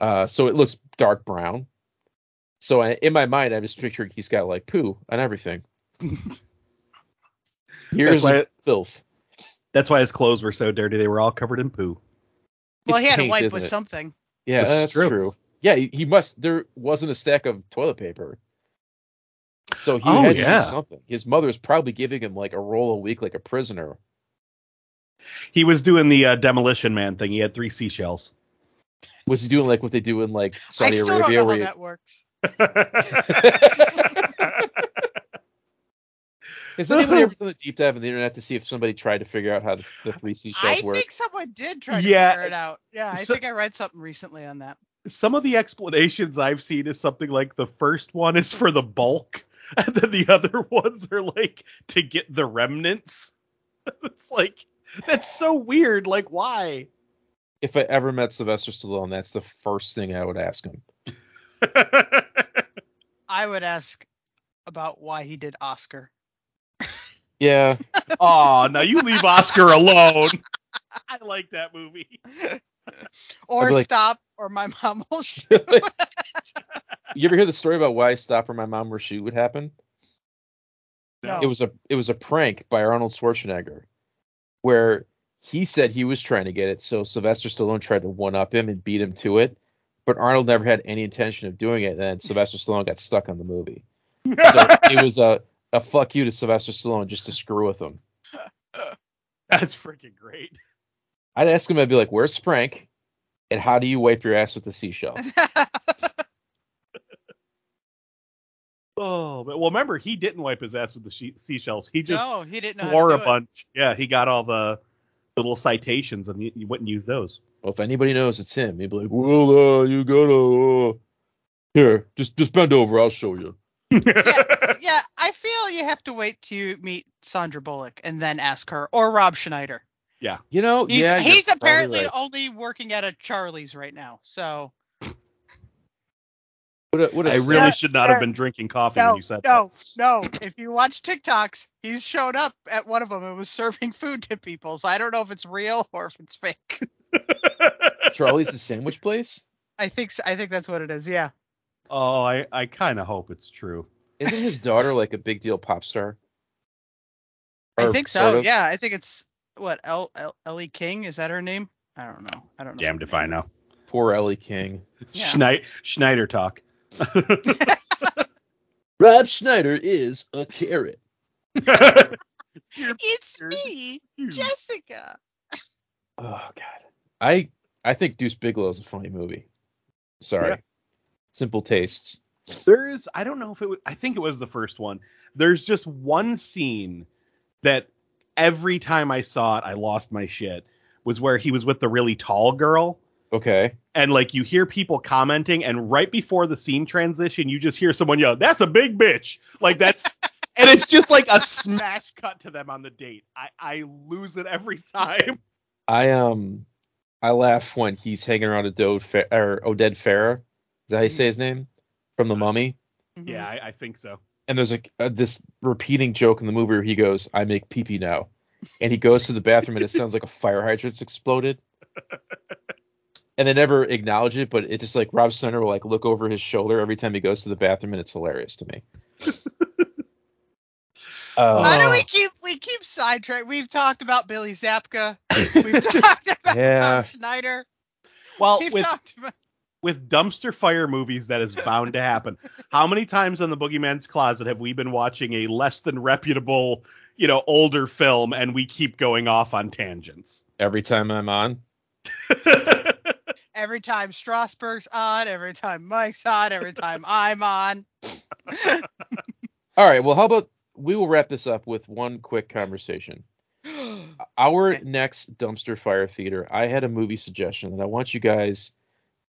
B: Uh so it looks dark brown. So I, in my mind I'm just picturing he's got like poo and everything. Here's filth.
C: That's why his clothes were so dirty. They were all covered in poo.
D: Well, he had to
B: paint,
D: wipe with
B: it?
D: something.
B: Yeah,
C: This is
B: that's
C: true.
B: true. Yeah, he, he must there wasn't a stack of toilet paper. So he
C: Oh,
B: had to
C: yeah.
B: use something. His mother's probably giving him like a roll a week like a prisoner.
C: He was doing the uh, demolition man thing. He had three seashells.
B: Was he doing like what they do in like
D: I
B: Saudi
D: still don't
B: Arabia
D: know how
B: where you,
D: that works.
B: Has anybody ever done a deep dive on the internet to see if somebody tried to figure out how the, the three
D: I
B: seashells work?
D: I think someone did try to
C: Yeah.
D: figure it out. Yeah, I
C: So-
D: think I read something recently on that.
C: Some of the explanations I've seen is something like the first one is for the bulk. and then the other ones are like to get the remnants. it's like that's so weird. Like why?
B: If I ever met Sylvester Stallone, that's the first thing I would ask him.
D: I would ask about why he did Oscar.
B: Yeah,
C: oh, now you leave Oscar alone. I like that movie.
D: Or
B: like-
D: stop, or my mom will shoot.
B: you ever hear the story about why Stop or My Mom Will Shoot would happen?
D: No.
B: It was a it was a prank by Arnold Schwarzenegger, where he said he was trying to get it, so Sylvester Stallone tried to one up him and beat him to it, but Arnold never had any intention of doing it, and then Sylvester Stallone got stuck on the movie. So it was a a fuck you to Sylvester Stallone just to screw with him.
C: That's freaking great.
B: I'd ask him, I'd be like, "Where's Frank? And how do you wipe your ass with the seashell?"
C: Oh, but well, remember he didn't wipe his ass with the she- seashells. He just
D: no, he didn't know.
C: swore a
D: to do
C: bunch. Yeah, he got all the little citations and he, he wouldn't use those.
B: Well, if anybody knows it's him, he'd be like, "Well, uh, you gotta uh, here, just just bend over, I'll show you."
D: Yeah, yeah, I feel you have to wait to meet Sandra Bullock and then ask her, or Rob Schneider. Yeah.
B: You know,
D: He's,
B: yeah,
D: he's apparently
B: right.
D: only working at a Charlie's right now. So
B: What a, what a
C: I
B: sad-
C: really should not have been drinking coffee
D: no,
C: when you said that.
D: no, no. If you watch TikToks, he's showed up at one of them and was serving food to people. So I don't know if it's real or if it's fake.
B: Charlie's the sandwich place.
D: I think I think that's what it is. Yeah.
C: oh, I, I kind of hope it's true.
B: Isn't his daughter like a big deal pop star?
D: I think so.
B: of?
D: Yeah, I think it's what El, El Ellie King is that her name? I don't know. I don't know.
C: Damned if I know.
B: Poor Ellie King.
D: Yeah.
C: Schneid- Schneider talk.
B: Rob Schneider is a carrot.
D: It's me, Jessica.
B: Oh God. I I think Deuce Bigalow is a funny movie. Sorry.
C: Yeah.
B: Simple tastes.
C: There is, I don't know if it was, I think it was the first one. There's just one scene that every time I saw it, I lost my shit. Was where he was with the really tall girl.
B: Okay.
C: And like you hear people commenting, and right before the scene transition, you just hear someone yell, That's a big bitch. Like that's and it's just like a smash cut to them on the date. I, I lose it every time.
B: I um I laugh when he's hanging around Oded Fa- or Oded Farah. Is that how you say his name? From the Mummy.
C: Yeah, mm-hmm. I, I think so.
B: and there's a, a uh, this repeating joke in the movie where he goes, "I make pee pee now," and he goes to the bathroom and it sounds like a fire hydrant's exploded. And they never acknowledge it, but it's just like Rob Schneider will like look over his shoulder every time he goes to the bathroom, and it's hilarious to me. Uh,
D: Why do we
C: Oh.
D: keep we keep sidetracked? We've talked about Billy Zabka. We've talked about
B: Yeah.
D: Rob Schneider.
C: Well,
D: We've
C: with
D: talked about
C: with dumpster fire movies, that is bound to happen. How many times on the Boogeyman's Closet have we been watching a less than reputable, you know, older film, and we keep going off on tangents?
B: every time I'm on,
D: every time Strasburg's on, every time Mike's on, every time I'm on.
B: all right. Well, how about we will wrap this up with one quick conversation. Our
D: Okay.
B: next dumpster fire theater, I had a movie suggestion that I want you guys.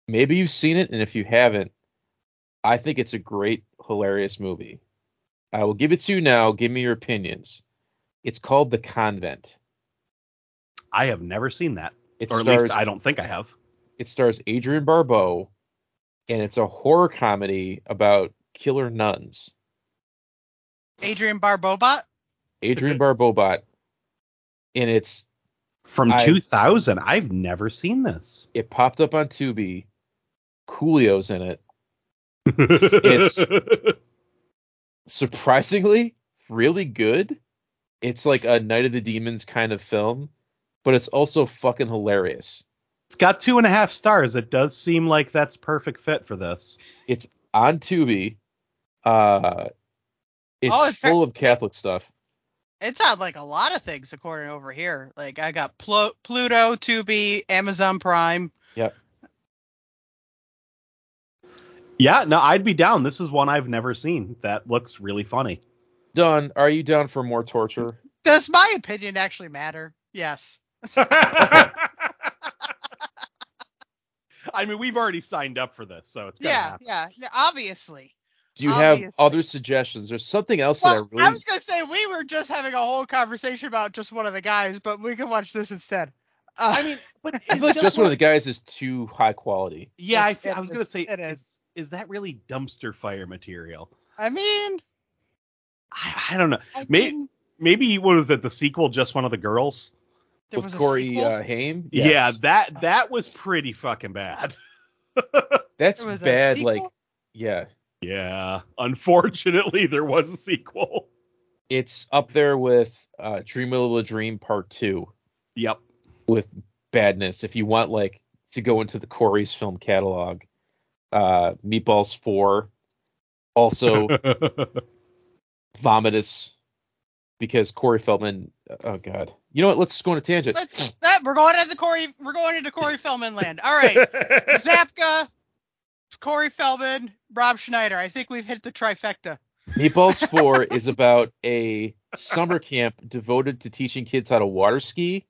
B: Maybe you've seen it, and if you haven't, I think it's a great, hilarious movie. I will give it to you now. Give me your opinions. It's called The Convent.
C: I have never seen that,
B: It
C: or at
B: stars
C: least I don't think I have.
B: it stars Adrienne Barbeau, and it's a horror comedy about killer nuns.
D: Adrian Barbobot.
B: Adrian Barbobot, and it's
C: From
B: I-
C: 2000, I've never seen this.
B: it popped up on Tubi. Coolio's in it. It's- surprisingly really good. It's like a Night of the Demons kind of film, but it's also fucking hilarious.
C: it's got two and a half stars. It does seem like that's perfect fit for this.
B: It's on Tubi. Uh, it's
D: Oh, it's
B: full of Catholic stuff.
D: It's on like a lot of things according over here. Like I got Plu- Pluto, Tubi, Amazon Prime.
C: Yeah, no, I'd be down. This is one I've never seen. That looks really funny.
B: Done. Are you down for more torture?
D: Does my opinion actually matter? Yes.
C: I mean, we've already signed up for this, so it's gonna
D: Yeah,
C: happen.
D: yeah, yeah, obviously.
B: Do you have other suggestions? There's something else
D: Well,
B: that I really.
D: I
B: really
D: was gonna say we were just having a whole conversation about just one of the guys, but we can watch this instead. Uh,
C: I mean, but
B: I just one of the guys is too high quality.
C: Yeah, I,
D: It-
C: I was gonna
D: is-
C: say,
D: it
C: is,
D: is.
C: is that really dumpster fire material?
D: I mean,
C: I, I don't know.
D: I
C: May-
D: mean,
C: Maybe what was it? The sequel, just one of the girls.
D: there
B: With
D: was
B: Corey
D: sequel.
B: uh, Haim.
C: Yeah, that that was pretty fucking bad.
B: that's
D: was
B: bad. Like, yeah,
C: yeah, unfortunately, there was a sequel.
B: it's up there with uh, Dream a Little Dream Part Two
C: Yep.
B: with badness. If you want like to go into the Corey's film catalog, uh, Meatballs Four, also Vomitus, because Corey Feldman. Oh God, you know what? Let's go on a tangent.
D: Let's that we're going into Corey. We're going into Corey Feldman land. All right, Zabka, Corey Feldman, Rob Schneider. I think we've hit the trifecta.
B: Meatballs 4 is about a summer camp devoted to teaching kids how to water ski.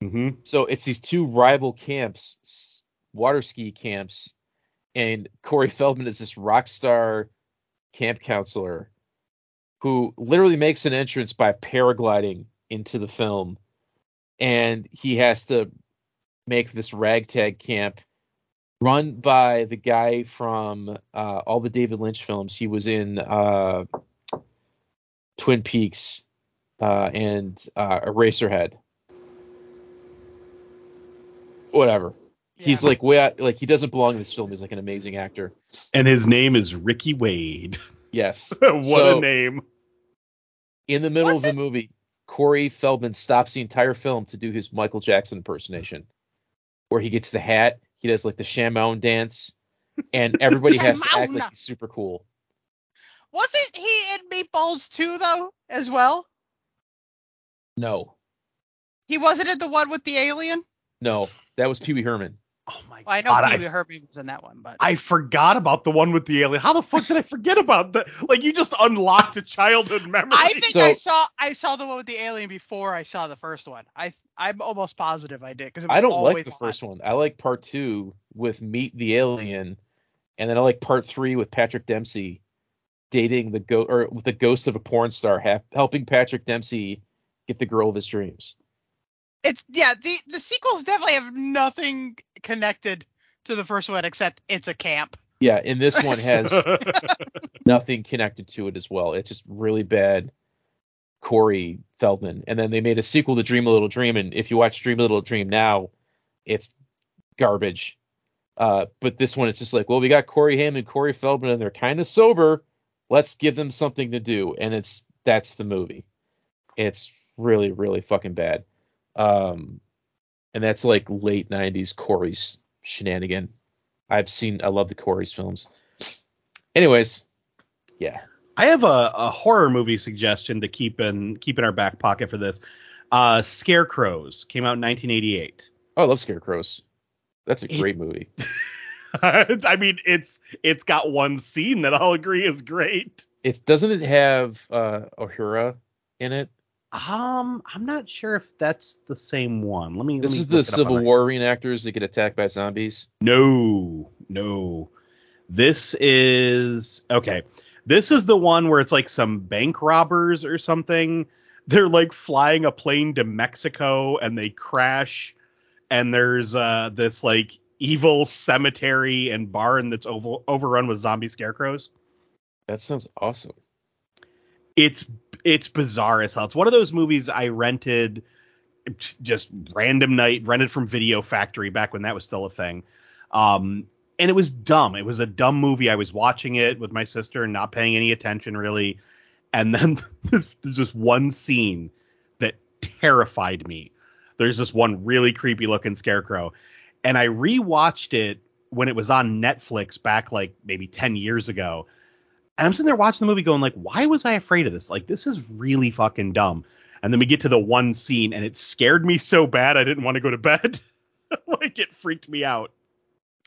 C: hmm
B: So it's these two rival camps, water ski camps, and Corey Feldman is this rock star camp counselor who literally makes an entrance by paragliding into the film, and he has to make this ragtag camp run by the guy from uh, all the David Lynch films. He was in uh, Twin Peaks uh, and uh, Eraserhead. Whatever. He's
D: Yeah.
B: like way out, like he doesn't belong in this film. He's like an amazing actor.
C: And his name is Ricky Wade.
B: Yes.
C: what
B: So-
C: a name.
B: In the middle
D: Was
B: of the movie, Corey Feldman stops the entire film to do his Michael Jackson impersonation, where he gets the hat, he does like the Shamoun dance, and everybody has to act like he's super cool.
D: Wasn't he in Meatballs too though as well?
B: No,
D: He wasn't in the one with the alien.
B: no, that was Pee Wee Herman.
C: Oh my
D: Well, I know
C: god.
D: Pee Wee Herman was in that one, but
C: I forgot about the one with the alien. How the fuck did I forget about that? Like you just unlocked a childhood memory.
D: I think
B: So-
D: I saw I saw the one with the alien before I saw the first one. I I'm almost positive I did because
B: I don't like the
D: on.
B: first one. I like part two with Meet the Alien, and then I like part three with Patrick Dempsey dating the go or with the ghost of a porn star, ha- helping Patrick Dempsey get the girl of his dreams.
D: It's yeah the the sequels definitely have nothing connected to the first one except it's a camp.
B: Yeah, and this one has nothing connected to it as well. It's just really bad Corey Feldman. And then they made a sequel to Dream a Little Dream, and if you watch Dream a Little Dream now, it's garbage. Uh, but this one, it's just like, well, we got Corey Haim and Corey Feldman, and they're kind of sober. Let's give them something to do, and it's that's the movie. It's really, really fucking bad. Um, and that's like late '90s Corey's shenanigan. I've seen, I love the Corey's films. Anyways, yeah,
C: I have a, a horror movie suggestion to keep in keep in our back pocket for this. Uh, Scarecrows came out in 1988.
B: oh, I love Scarecrows. That's a
C: It-
B: great movie.
C: I mean, it's it's got one scene that I'll agree is great.
B: It doesn't it have uh Ohura in it?
C: Um, I'm not sure if that's the same one. Let me. let
B: This
C: me
B: is the
C: look it up
B: Civil War reenactors that get attacked by zombies.
C: No, no. This is okay. This is the one where it's like some bank robbers or something. They're like flying a plane to Mexico and they crash and there's uh this like evil cemetery and barn that's over- overrun with zombie scarecrows.
B: That sounds awesome.
C: It's it's bizarre as hell. It's one of those movies I rented just random night, rented from Video Factory back when that was still a thing. Um, and it was dumb. It was a dumb movie. I was watching it with my sister and not paying any attention really. And then there's just one scene that terrified me. There's this one really creepy looking scarecrow. And I rewatched it when it was on Netflix back like maybe 10 years ago. And I'm sitting there watching the movie going like, why was I afraid of this? Like this is really fucking dumb. And then we get to the one scene and it scared me so bad I didn't want to go to bed. like it freaked me out.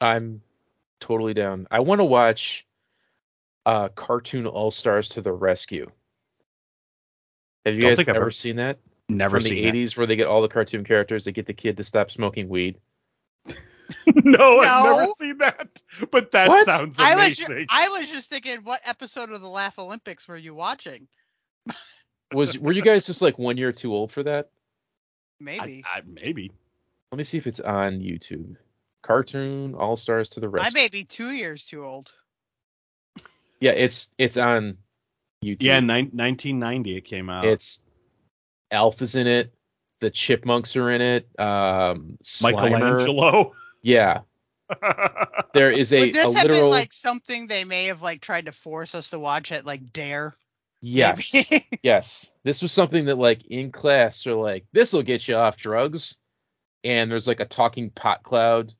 B: I'm totally down. I want to watch uh Cartoon All Stars to the Rescue. Have you guys ever seen that?
C: Never
B: From the
C: seen
B: 80s where they get all the cartoon characters, they get the kid to stop smoking weed.
C: no, I've never seen that. But that
B: What?
C: sounds
D: I was ju-
C: amazing.
D: I was just thinking, what episode of the Laff-A-Lympics were you watching?
B: Was were you guys just like one year too old for that?
D: Maybe.
C: I, I, maybe.
B: Let me see if it's on YouTube. Cartoon All Stars to the
D: Rest.
B: I,
D: may be two years too old.
B: Yeah, it's it's on YouTube.
C: Yeah, nine, 1990 it came out.
B: It's Alf is in it. The Chipmunks are in it. Um, Slimer.
C: Michelangelo.
B: Yeah, there is a,
D: Would this
B: a
D: have
B: literal.
D: been like something they may have like tried to force us to watch at like Dare?
B: yes, yes. This was something that like in class they're like, this will get you off drugs, and there's like a talking pot cloud.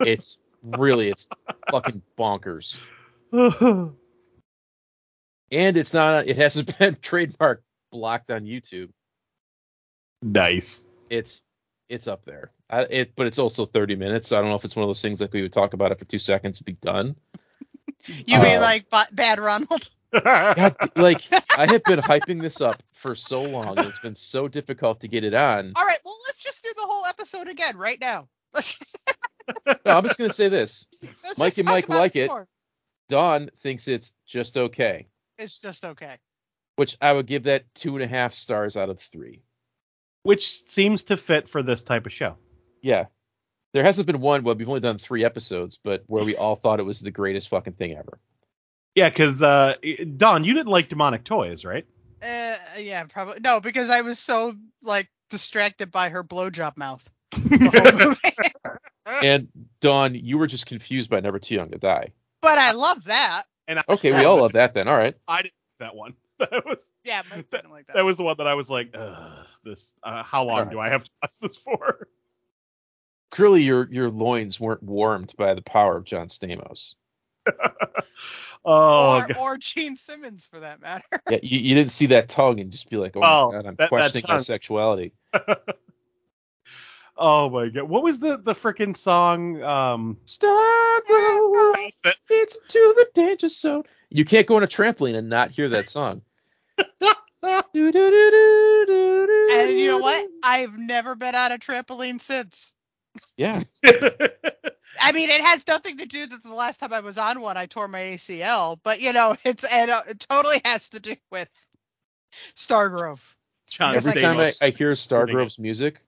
B: It's really it's fucking bonkers, and it's not. It hasn't been trademark blocked on YouTube.
C: nice.
B: it's it's up there. I, it, but it's also 30 minutes. So I don't know if it's one of those things like we would talk about it for two seconds and be done.
D: you mean
B: Uh,
D: like ba- Bad Ronald?
B: God, like I have been hyping this up for so long. It's been so difficult to get it on.
D: All right, well let's just do the whole episode again right now.
B: No, I'm just gonna say this:
D: let's
B: Mike and Mike like it.
D: more.
B: Dawn thinks it's just okay,
D: It's just okay.
B: which I would give that two and a half stars out of three.
C: Which seems to fit for this type of show.
B: Yeah, there hasn't been one. Well, we've only done three episodes, but where we all thought it was the greatest fucking thing ever.
C: Yeah, because uh, Dawn, you didn't like demonic toys, right?
D: Uh, yeah, probably no, because I was so like distracted by her blowjob mouth. The whole movie.
B: And Dawn, you were just confused by Never Too Young to Die.
D: but I love that.
C: And I,
B: Okay, we all love that then. All right.
C: I didn't like that one. That was
D: Yeah, Mike like that.
C: that was the one that I was like, Ugh, this. Uh, how long
B: Alright.
C: do I have to watch this for?
B: Clearly, your your loins weren't warmed by the power of John Stamos.
C: Oh,
D: or,
C: God.
D: or Gene Simmons for that matter.
B: Yeah, you, you didn't see that tongue and just be like, oh
C: Oh,
B: my god, I'm
C: that- that
B: questioning my sexuality.
C: oh my god, what was the the freaking song? Um,
B: Start it's to the danger zone. You can't go on a trampoline and not hear that song.
D: And you know what? I've never been on a trampoline since.
B: Yeah,
D: I mean, it has nothing to do that the last time I was on one, I tore my ACL. But you know, it's and uh, it totally has to do with Stargrove.
C: John
B: every
D: I
B: time I, I hear Stargrove's music,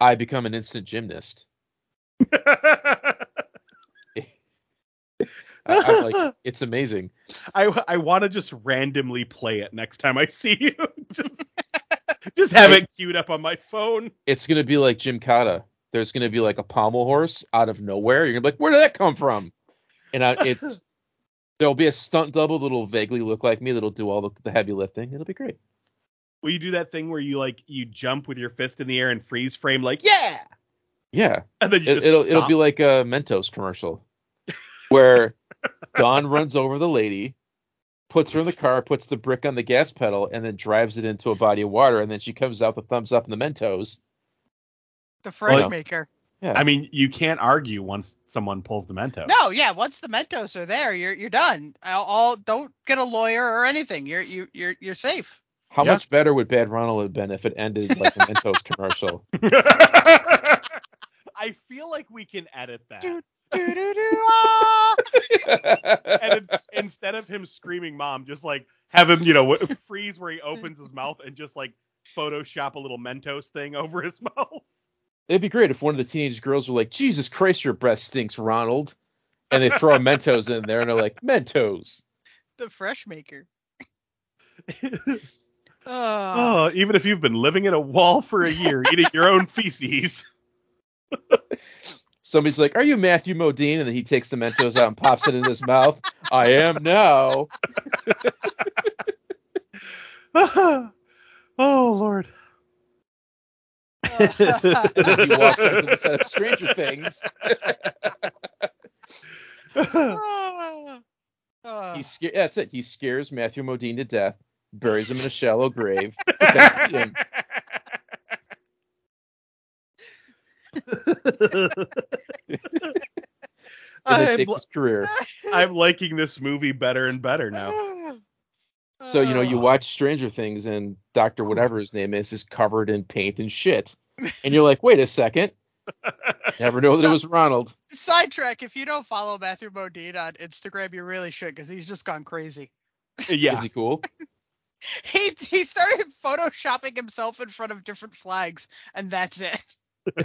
B: I become an instant gymnast. I, like, it's amazing.
C: I I want to just randomly play it next time I see you. just, just have it queued up on my phone.
B: It's gonna be like Gymkata. There's gonna be like a pommel horse out of nowhere. You're gonna be like, where did that come from? And I, it's there'll be a stunt double that'll vaguely look like me that'll do all the, the heavy lifting. It'll be great.
C: Will you do that thing where you like you jump with your fist in the air and freeze frame like yeah,
B: Yeah,
C: and then you
B: it,
C: just
B: it'll it'll be like a Mentos commercial where Dawn runs over the lady, puts her in the car, puts the brick on the gas pedal, and then drives it into a body of water, and then she comes out the thumbs up and the Mentos.
D: The fresh
B: Well,
D: maker.
B: Yeah,
C: I mean, you can't argue once someone pulls the Mentos.
D: No, yeah. Once the Mentos are there, you're you're done. All, all don't get a lawyer or anything. You're you you're you're safe.
B: how
C: yeah.
B: much better would Bad Ronald have been if it ended like a Mentos commercial?
C: I feel like we can edit that.
D: Dude. Ah.
C: and instead of him screaming mom, just like have him, you know, freeze where he opens his mouth and just like Photoshop a little Mentos thing over his mouth.
B: It'd be great if one of the teenage girls were like, "Jesus Christ, your breath stinks, Ronald," and they throw a Mentos in there, and they're like, "Mentos."
D: the fresh maker. Uh,
C: oh, even if you've been living in a wall for a year, eating your own feces.
B: Somebody's like, "Are you Matthew Modine?" And then he takes the Mentos out and pops it in his mouth. I am now.
C: oh Lord.
B: And then he walks into the set of Stranger Things. He sca- that's it. He scares Matthew Modine to death, buries him in a shallow grave. protects him. And then
C: I'm,
B: his career.
C: I'm liking this movie better and better now.
B: So you know, you watch Stranger Things, and Doctor whatever his name is is covered in paint and shit, and you're like, wait a second, Never know that it was Ronald.
D: Sidetrack. If you don't follow Matthew Modine on Instagram, you really should because he's just gone crazy.
C: Yeah.
B: Is he cool?
D: He he started photoshopping himself in front of different flags, and that's it.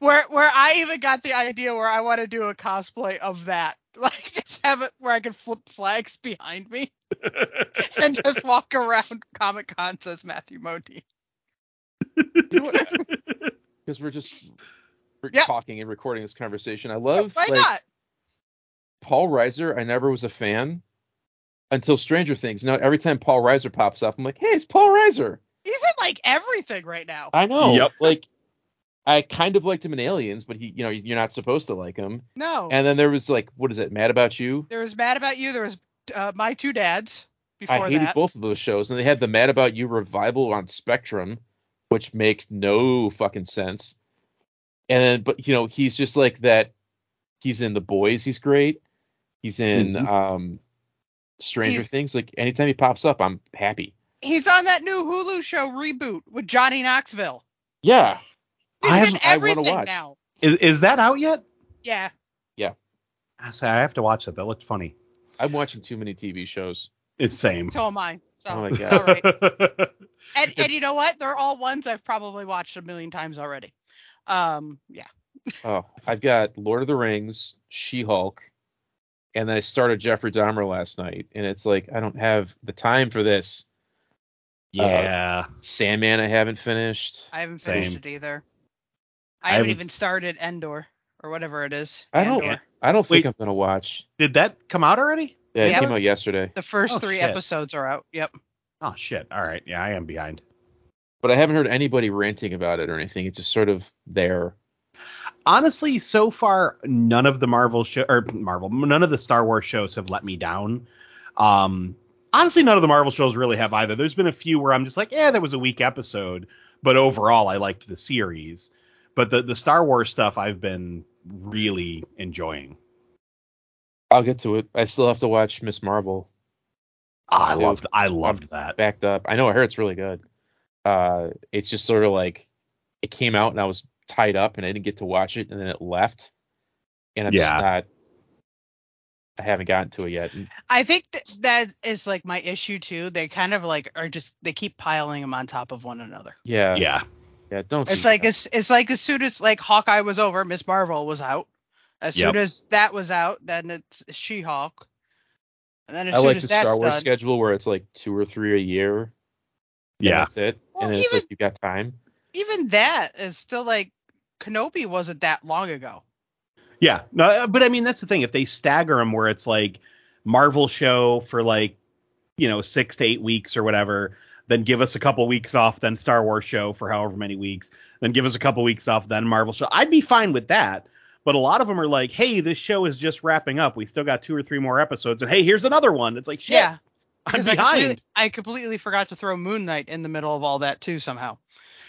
D: where where I even got the idea where I want to do a cosplay of that, like just have it where I can flip flags behind me and just walk around Comic Con says Matthew Modine.
B: Because we're just we're
D: Yeah.
B: talking and recording this conversation. I love
D: Why
B: like,
D: not?
B: Paul Reiser. I never was a fan until Stranger Things. Now every time Paul Reiser pops up, I'm like, hey, it's Paul Reiser.
D: He's in like everything right now.
B: I know.
C: Yep.
B: Like I kind of liked him in Aliens, but he, you know, you're not supposed to like him.
D: No,
B: And then there was like, what is it? Mad About You.
D: there was Mad About You. There was uh, My Two Dads before
B: I hated
D: that.
B: both of those shows, and they had the Mad About You revival on Spectrum, which makes no fucking sense. And then, but you know, he's just like that. He's in The Boys. He's great. He's in
C: Mhm.
B: um, Stranger
D: He's-
B: Things. Like anytime he pops up, I'm happy.
D: He's on that new Hulu show reboot with Johnny Knoxville.
B: Yeah,
D: He's
C: I
D: in
C: have-
B: I
D: everything
B: watch.
D: now.
C: is, is that out yet?
D: Yeah. Yeah.
C: I say I have to watch that. That looked funny.
B: I'm watching too many TV shows.
C: It's same.
D: So am I. So
B: Oh my God.
D: all right. And and you know what? They're all ones I've probably watched a million times already. Um, yeah.
B: Oh, I've got Lord of the Rings, She-Hulk, and then I started Jeffrey Dahmer last night, and it's like I don't have the time for this.
C: Uh, yeah.
B: Sandman, I haven't finished.
D: I haven't finished
C: Same.
D: it either. I,
C: I
D: haven't
C: haven't-
D: even started Endor or whatever it is.
B: I don't.
D: Andor.
B: I don't think
C: Wait.
B: I'm gonna watch.
C: Did that come out already?
B: Yeah, it
D: Yeah.
B: came out yesterday,
D: The first
C: Oh,
D: three
C: shit.
D: episodes are out. Yep.
C: Oh shit. All right. Yeah, I am behind.
B: but I haven't heard anybody ranting about it or anything. It's just sort of there.
C: Honestly, so far none of the Marvel show or Marvel, none of the Star Wars shows have let me down. Um honestly none of the Marvel shows really have either. There's been a few where I'm just like, yeah, that was a weak episode, but overall I liked the series. But the the Star Wars stuff I've been really enjoying.
B: I'll get to it. I still have to watch Miss Marvel
C: Ah, I
B: Dude,
C: loved I loved that.
B: backed up. I know it hurts really good. Uh, it's just sort of like it came out and I was tied up and I didn't get to watch it and then it left, and I'm
C: Yeah.
B: just not. I haven't gotten to it yet.
D: I think that, that is like my issue too. They kind of like are just they keep piling them on top of one another.
B: yeah, yeah,
C: Yeah.
B: don't.
D: It's like
B: that.
D: it's it's like as soon as like Hawkeye was over, Miss Marvel was out. As
C: Yep.
D: soon as that was out, then it's She-Hulk. And then as
B: I
D: soon
B: like
D: as
B: the
D: that's
B: Star Wars
D: done,
B: schedule where it's like two or three a year.
C: Yeah.
B: that's it.
D: Well,
B: and then it's
D: even-
B: like you got time.
D: even that is still like Kenobi wasn't that long ago.
C: Yeah, no, uh, but I mean that's the thing. If they stagger them where it's like Marvel show for like you know six to eight weeks or whatever, then give us a couple weeks off, then Star Wars show for however many weeks, then give us a couple weeks off, then Marvel show. I'd be fine with that. But a lot of them are like, hey, this show is just wrapping up. We still got two or three more episodes, and hey, here's another one. It's like shit.
D: Yeah.
C: I'm
D: Because I
C: behind.
D: completely, I completely forgot to throw Moon Knight in the middle of all that too somehow.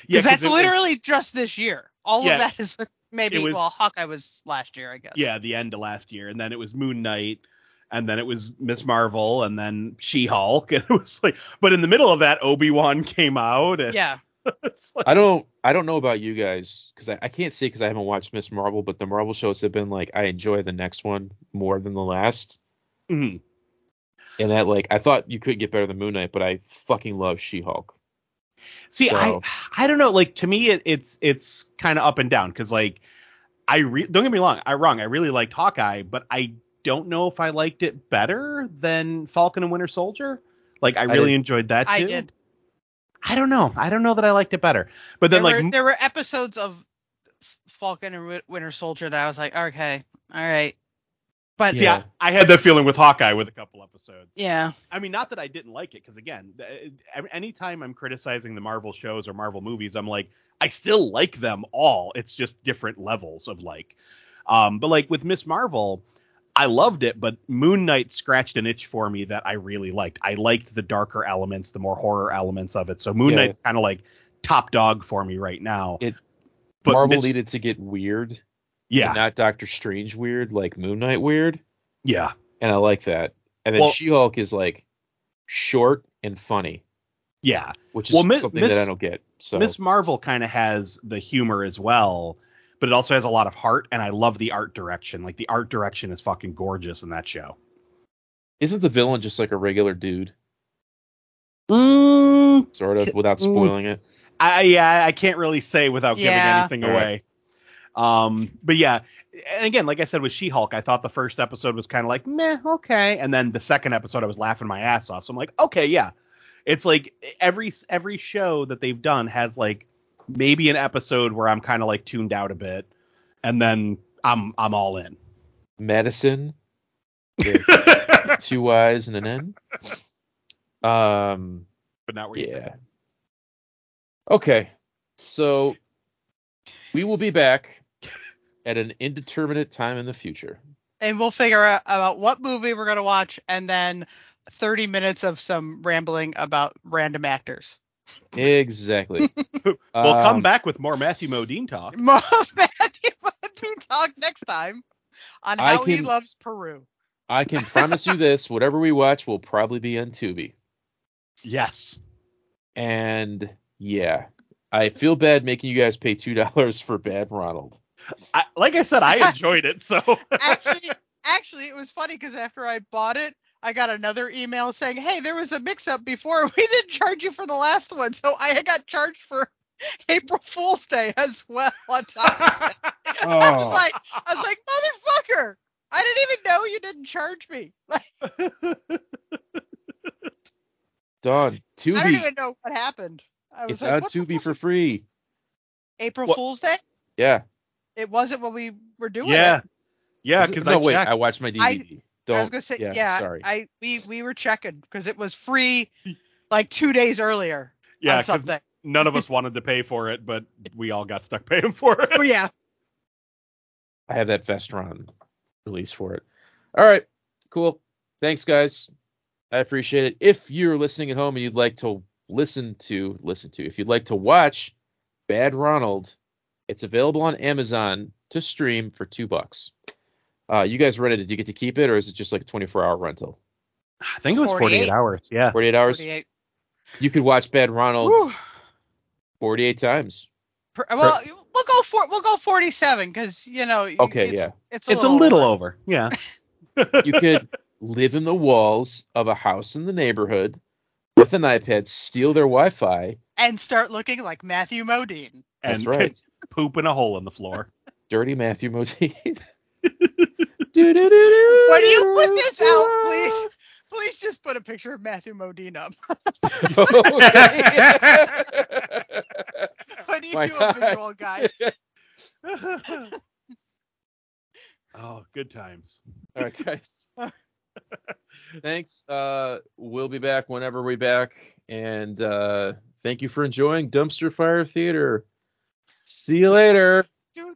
C: Yeah,
D: Because
C: 'cause
D: that's
C: it
D: literally just this year. All
C: Yeah.
D: of that is maybe
C: It was-
D: well Hawkeye was last year, I guess.
C: yeah, the end of last year, and then it was Moon Knight, and then it was Miss Marvel, and then She Hulk, and it was like, but in the middle of that, Obi Wan came out, and
D: Yeah.
C: it's like,
B: I don't. I don't know about you guys because I, I can't say because I haven't watched Miss Marvel, but the Marvel shows have been like I enjoy the next one more than the last.
C: mhm.
B: And that like I thought you could get better than Moon Knight, but I fucking love She-Hulk.
C: See,
B: So-
C: I, I don't know, like to me, it, it's it's kind of up and down because like, I re- don't get me wrong, I wrong, I really liked Hawkeye, but I don't know if I liked it better than Falcon and Winter Soldier. Like, I really
B: did.
C: enjoyed that too.
D: I did.
C: I don't know. I don't know that I liked it better. But then
D: there,
C: like
D: were, there were episodes of Falcon and Winter Soldier that I was like, okay, all right. But
C: see,
D: yeah,
C: I, I had that feeling with Hawkeye with a couple episodes.
D: yeah,
C: I mean, not that I didn't like it, because again, uh, anytime I'm criticizing the Marvel shows or Marvel movies, I'm like, I still like them all. It's just different levels of like. Um, but like with Miss Marvel, I loved it, but Moon Knight scratched an itch for me that I really liked. I liked the darker elements, the more horror elements of it. So Moon
B: Yeah.
C: Knight's kind of like top dog for me right now.
B: It-
C: but
B: Marvel
C: Miss-
B: needed to get weird,
C: yeah,
B: and not Doctor Strange weird, like Moon Knight weird,
C: yeah,
B: and I like that. And then
C: Well-
B: She-Hulk is like short and funny.
C: Yeah.
B: which is
C: Well, Mi-
B: something
C: Miss-
B: that I don't get. So
C: Miss Marvel kind of has the humor as well, but it also has a lot of heart, and I love the art direction. Like the art direction is fucking gorgeous in that show.
B: isn't the villain just like a regular dude,
C: Mm,
B: sort of, without
C: Mm.
B: spoiling it?
C: I yeah, I can't really say without giving
D: Yeah.
C: anything
B: All
C: away. Um, but yeah, and again, like I said with She-Hulk, I thought the first episode was kind of like meh, okay, and then the second episode I was laughing my ass off. So I'm like, okay, yeah, it's like every every show that they've done has like maybe an episode where I'm kind of like tuned out a bit, and then I'm I'm all in.
B: Medicine, two Y's and an N. Um,
C: but not where you
B: yeah. Okay, so we will be back at an indeterminate time in the future.
D: And we'll figure out about what movie we're gonna watch, and then 30 minutes of some rambling about random actors.
B: Exactly.
C: We'll come
B: Um,
C: back with more Matthew Modine talk.
D: Most Matthew Modine talk next time on
B: I
D: how he loves Peru.
B: I can promise you this: whatever we watch will probably be on Tubi.
C: Yes.
B: And yeah, I feel bad making you guys pay two dollars for Bad Ronald.
C: I, like I said, I enjoyed it. So
D: Actually, actually, it was funny because after I bought it, I got another email saying, "Hey, there was a mix-up before. We didn't charge you for the last one, so I got charged for April Fool's Day as well on top of it." I was
B: Oh.
D: like, I was like, motherfucker! I didn't even know you didn't charge me. Like,
B: Dawn,
D: I don't even know what happened. I was
B: it's
D: like,
B: on
D: what
B: Tubi for free.
D: April
C: What-
D: Fool's Day?
B: Yeah.
D: It wasn't when we were doing
C: yeah,
D: it.
C: yeah, because
B: no,
C: I
B: wait,
C: checked.
B: I watched my DVD. Don't.
D: I was gonna say,
B: yeah,
D: yeah,
B: Sorry.
D: I we we were checking because it was free like two days earlier
C: yeah,
D: on
C: 'cause
D: something.
C: none of us wanted to pay for it, but we all got stuck paying for it.
D: But yeah,
B: I have that Vestron release for it. All right, cool. Thanks, guys. I appreciate it. If you're listening at home and you'd like to listen to listen to, if you'd like to watch Bad Ronald, it's available on Amazon to stream for two bucks. Uh, you guys rented it? Did you get to keep it, or is it just like a 24 hour rental?
C: I think it was
D: 48.
C: 48 hours. Yeah.
B: 48 hours.
D: 48.
B: You could watch Bad Ronald
D: Whew.
B: 48 times.
D: Per- well, we'll go for we'll go 47 because you know.
B: Okay,
D: it's,
B: yeah.
D: It's a
C: It's a
D: little,
C: little
D: over.
C: over. Yeah.
B: You could live in the walls of a house in the neighborhood with an iPad, steal their Wi-Fi.
D: and start looking like Matthew Modine.
B: That's
C: and
B: right.
C: Poop in a hole in the floor.
B: Dirty Matthew Modine. when
D: When you put this out, please, please just put a picture of Matthew Modine up. when you
B: My
D: do a
B: God.
D: visual guide.
C: oh, good times.
B: All right, guys. Thanks. Uh, we'll be back whenever we're back, and uh, thank you for enjoying Dumpster Fire Theater. See you later.
D: Do,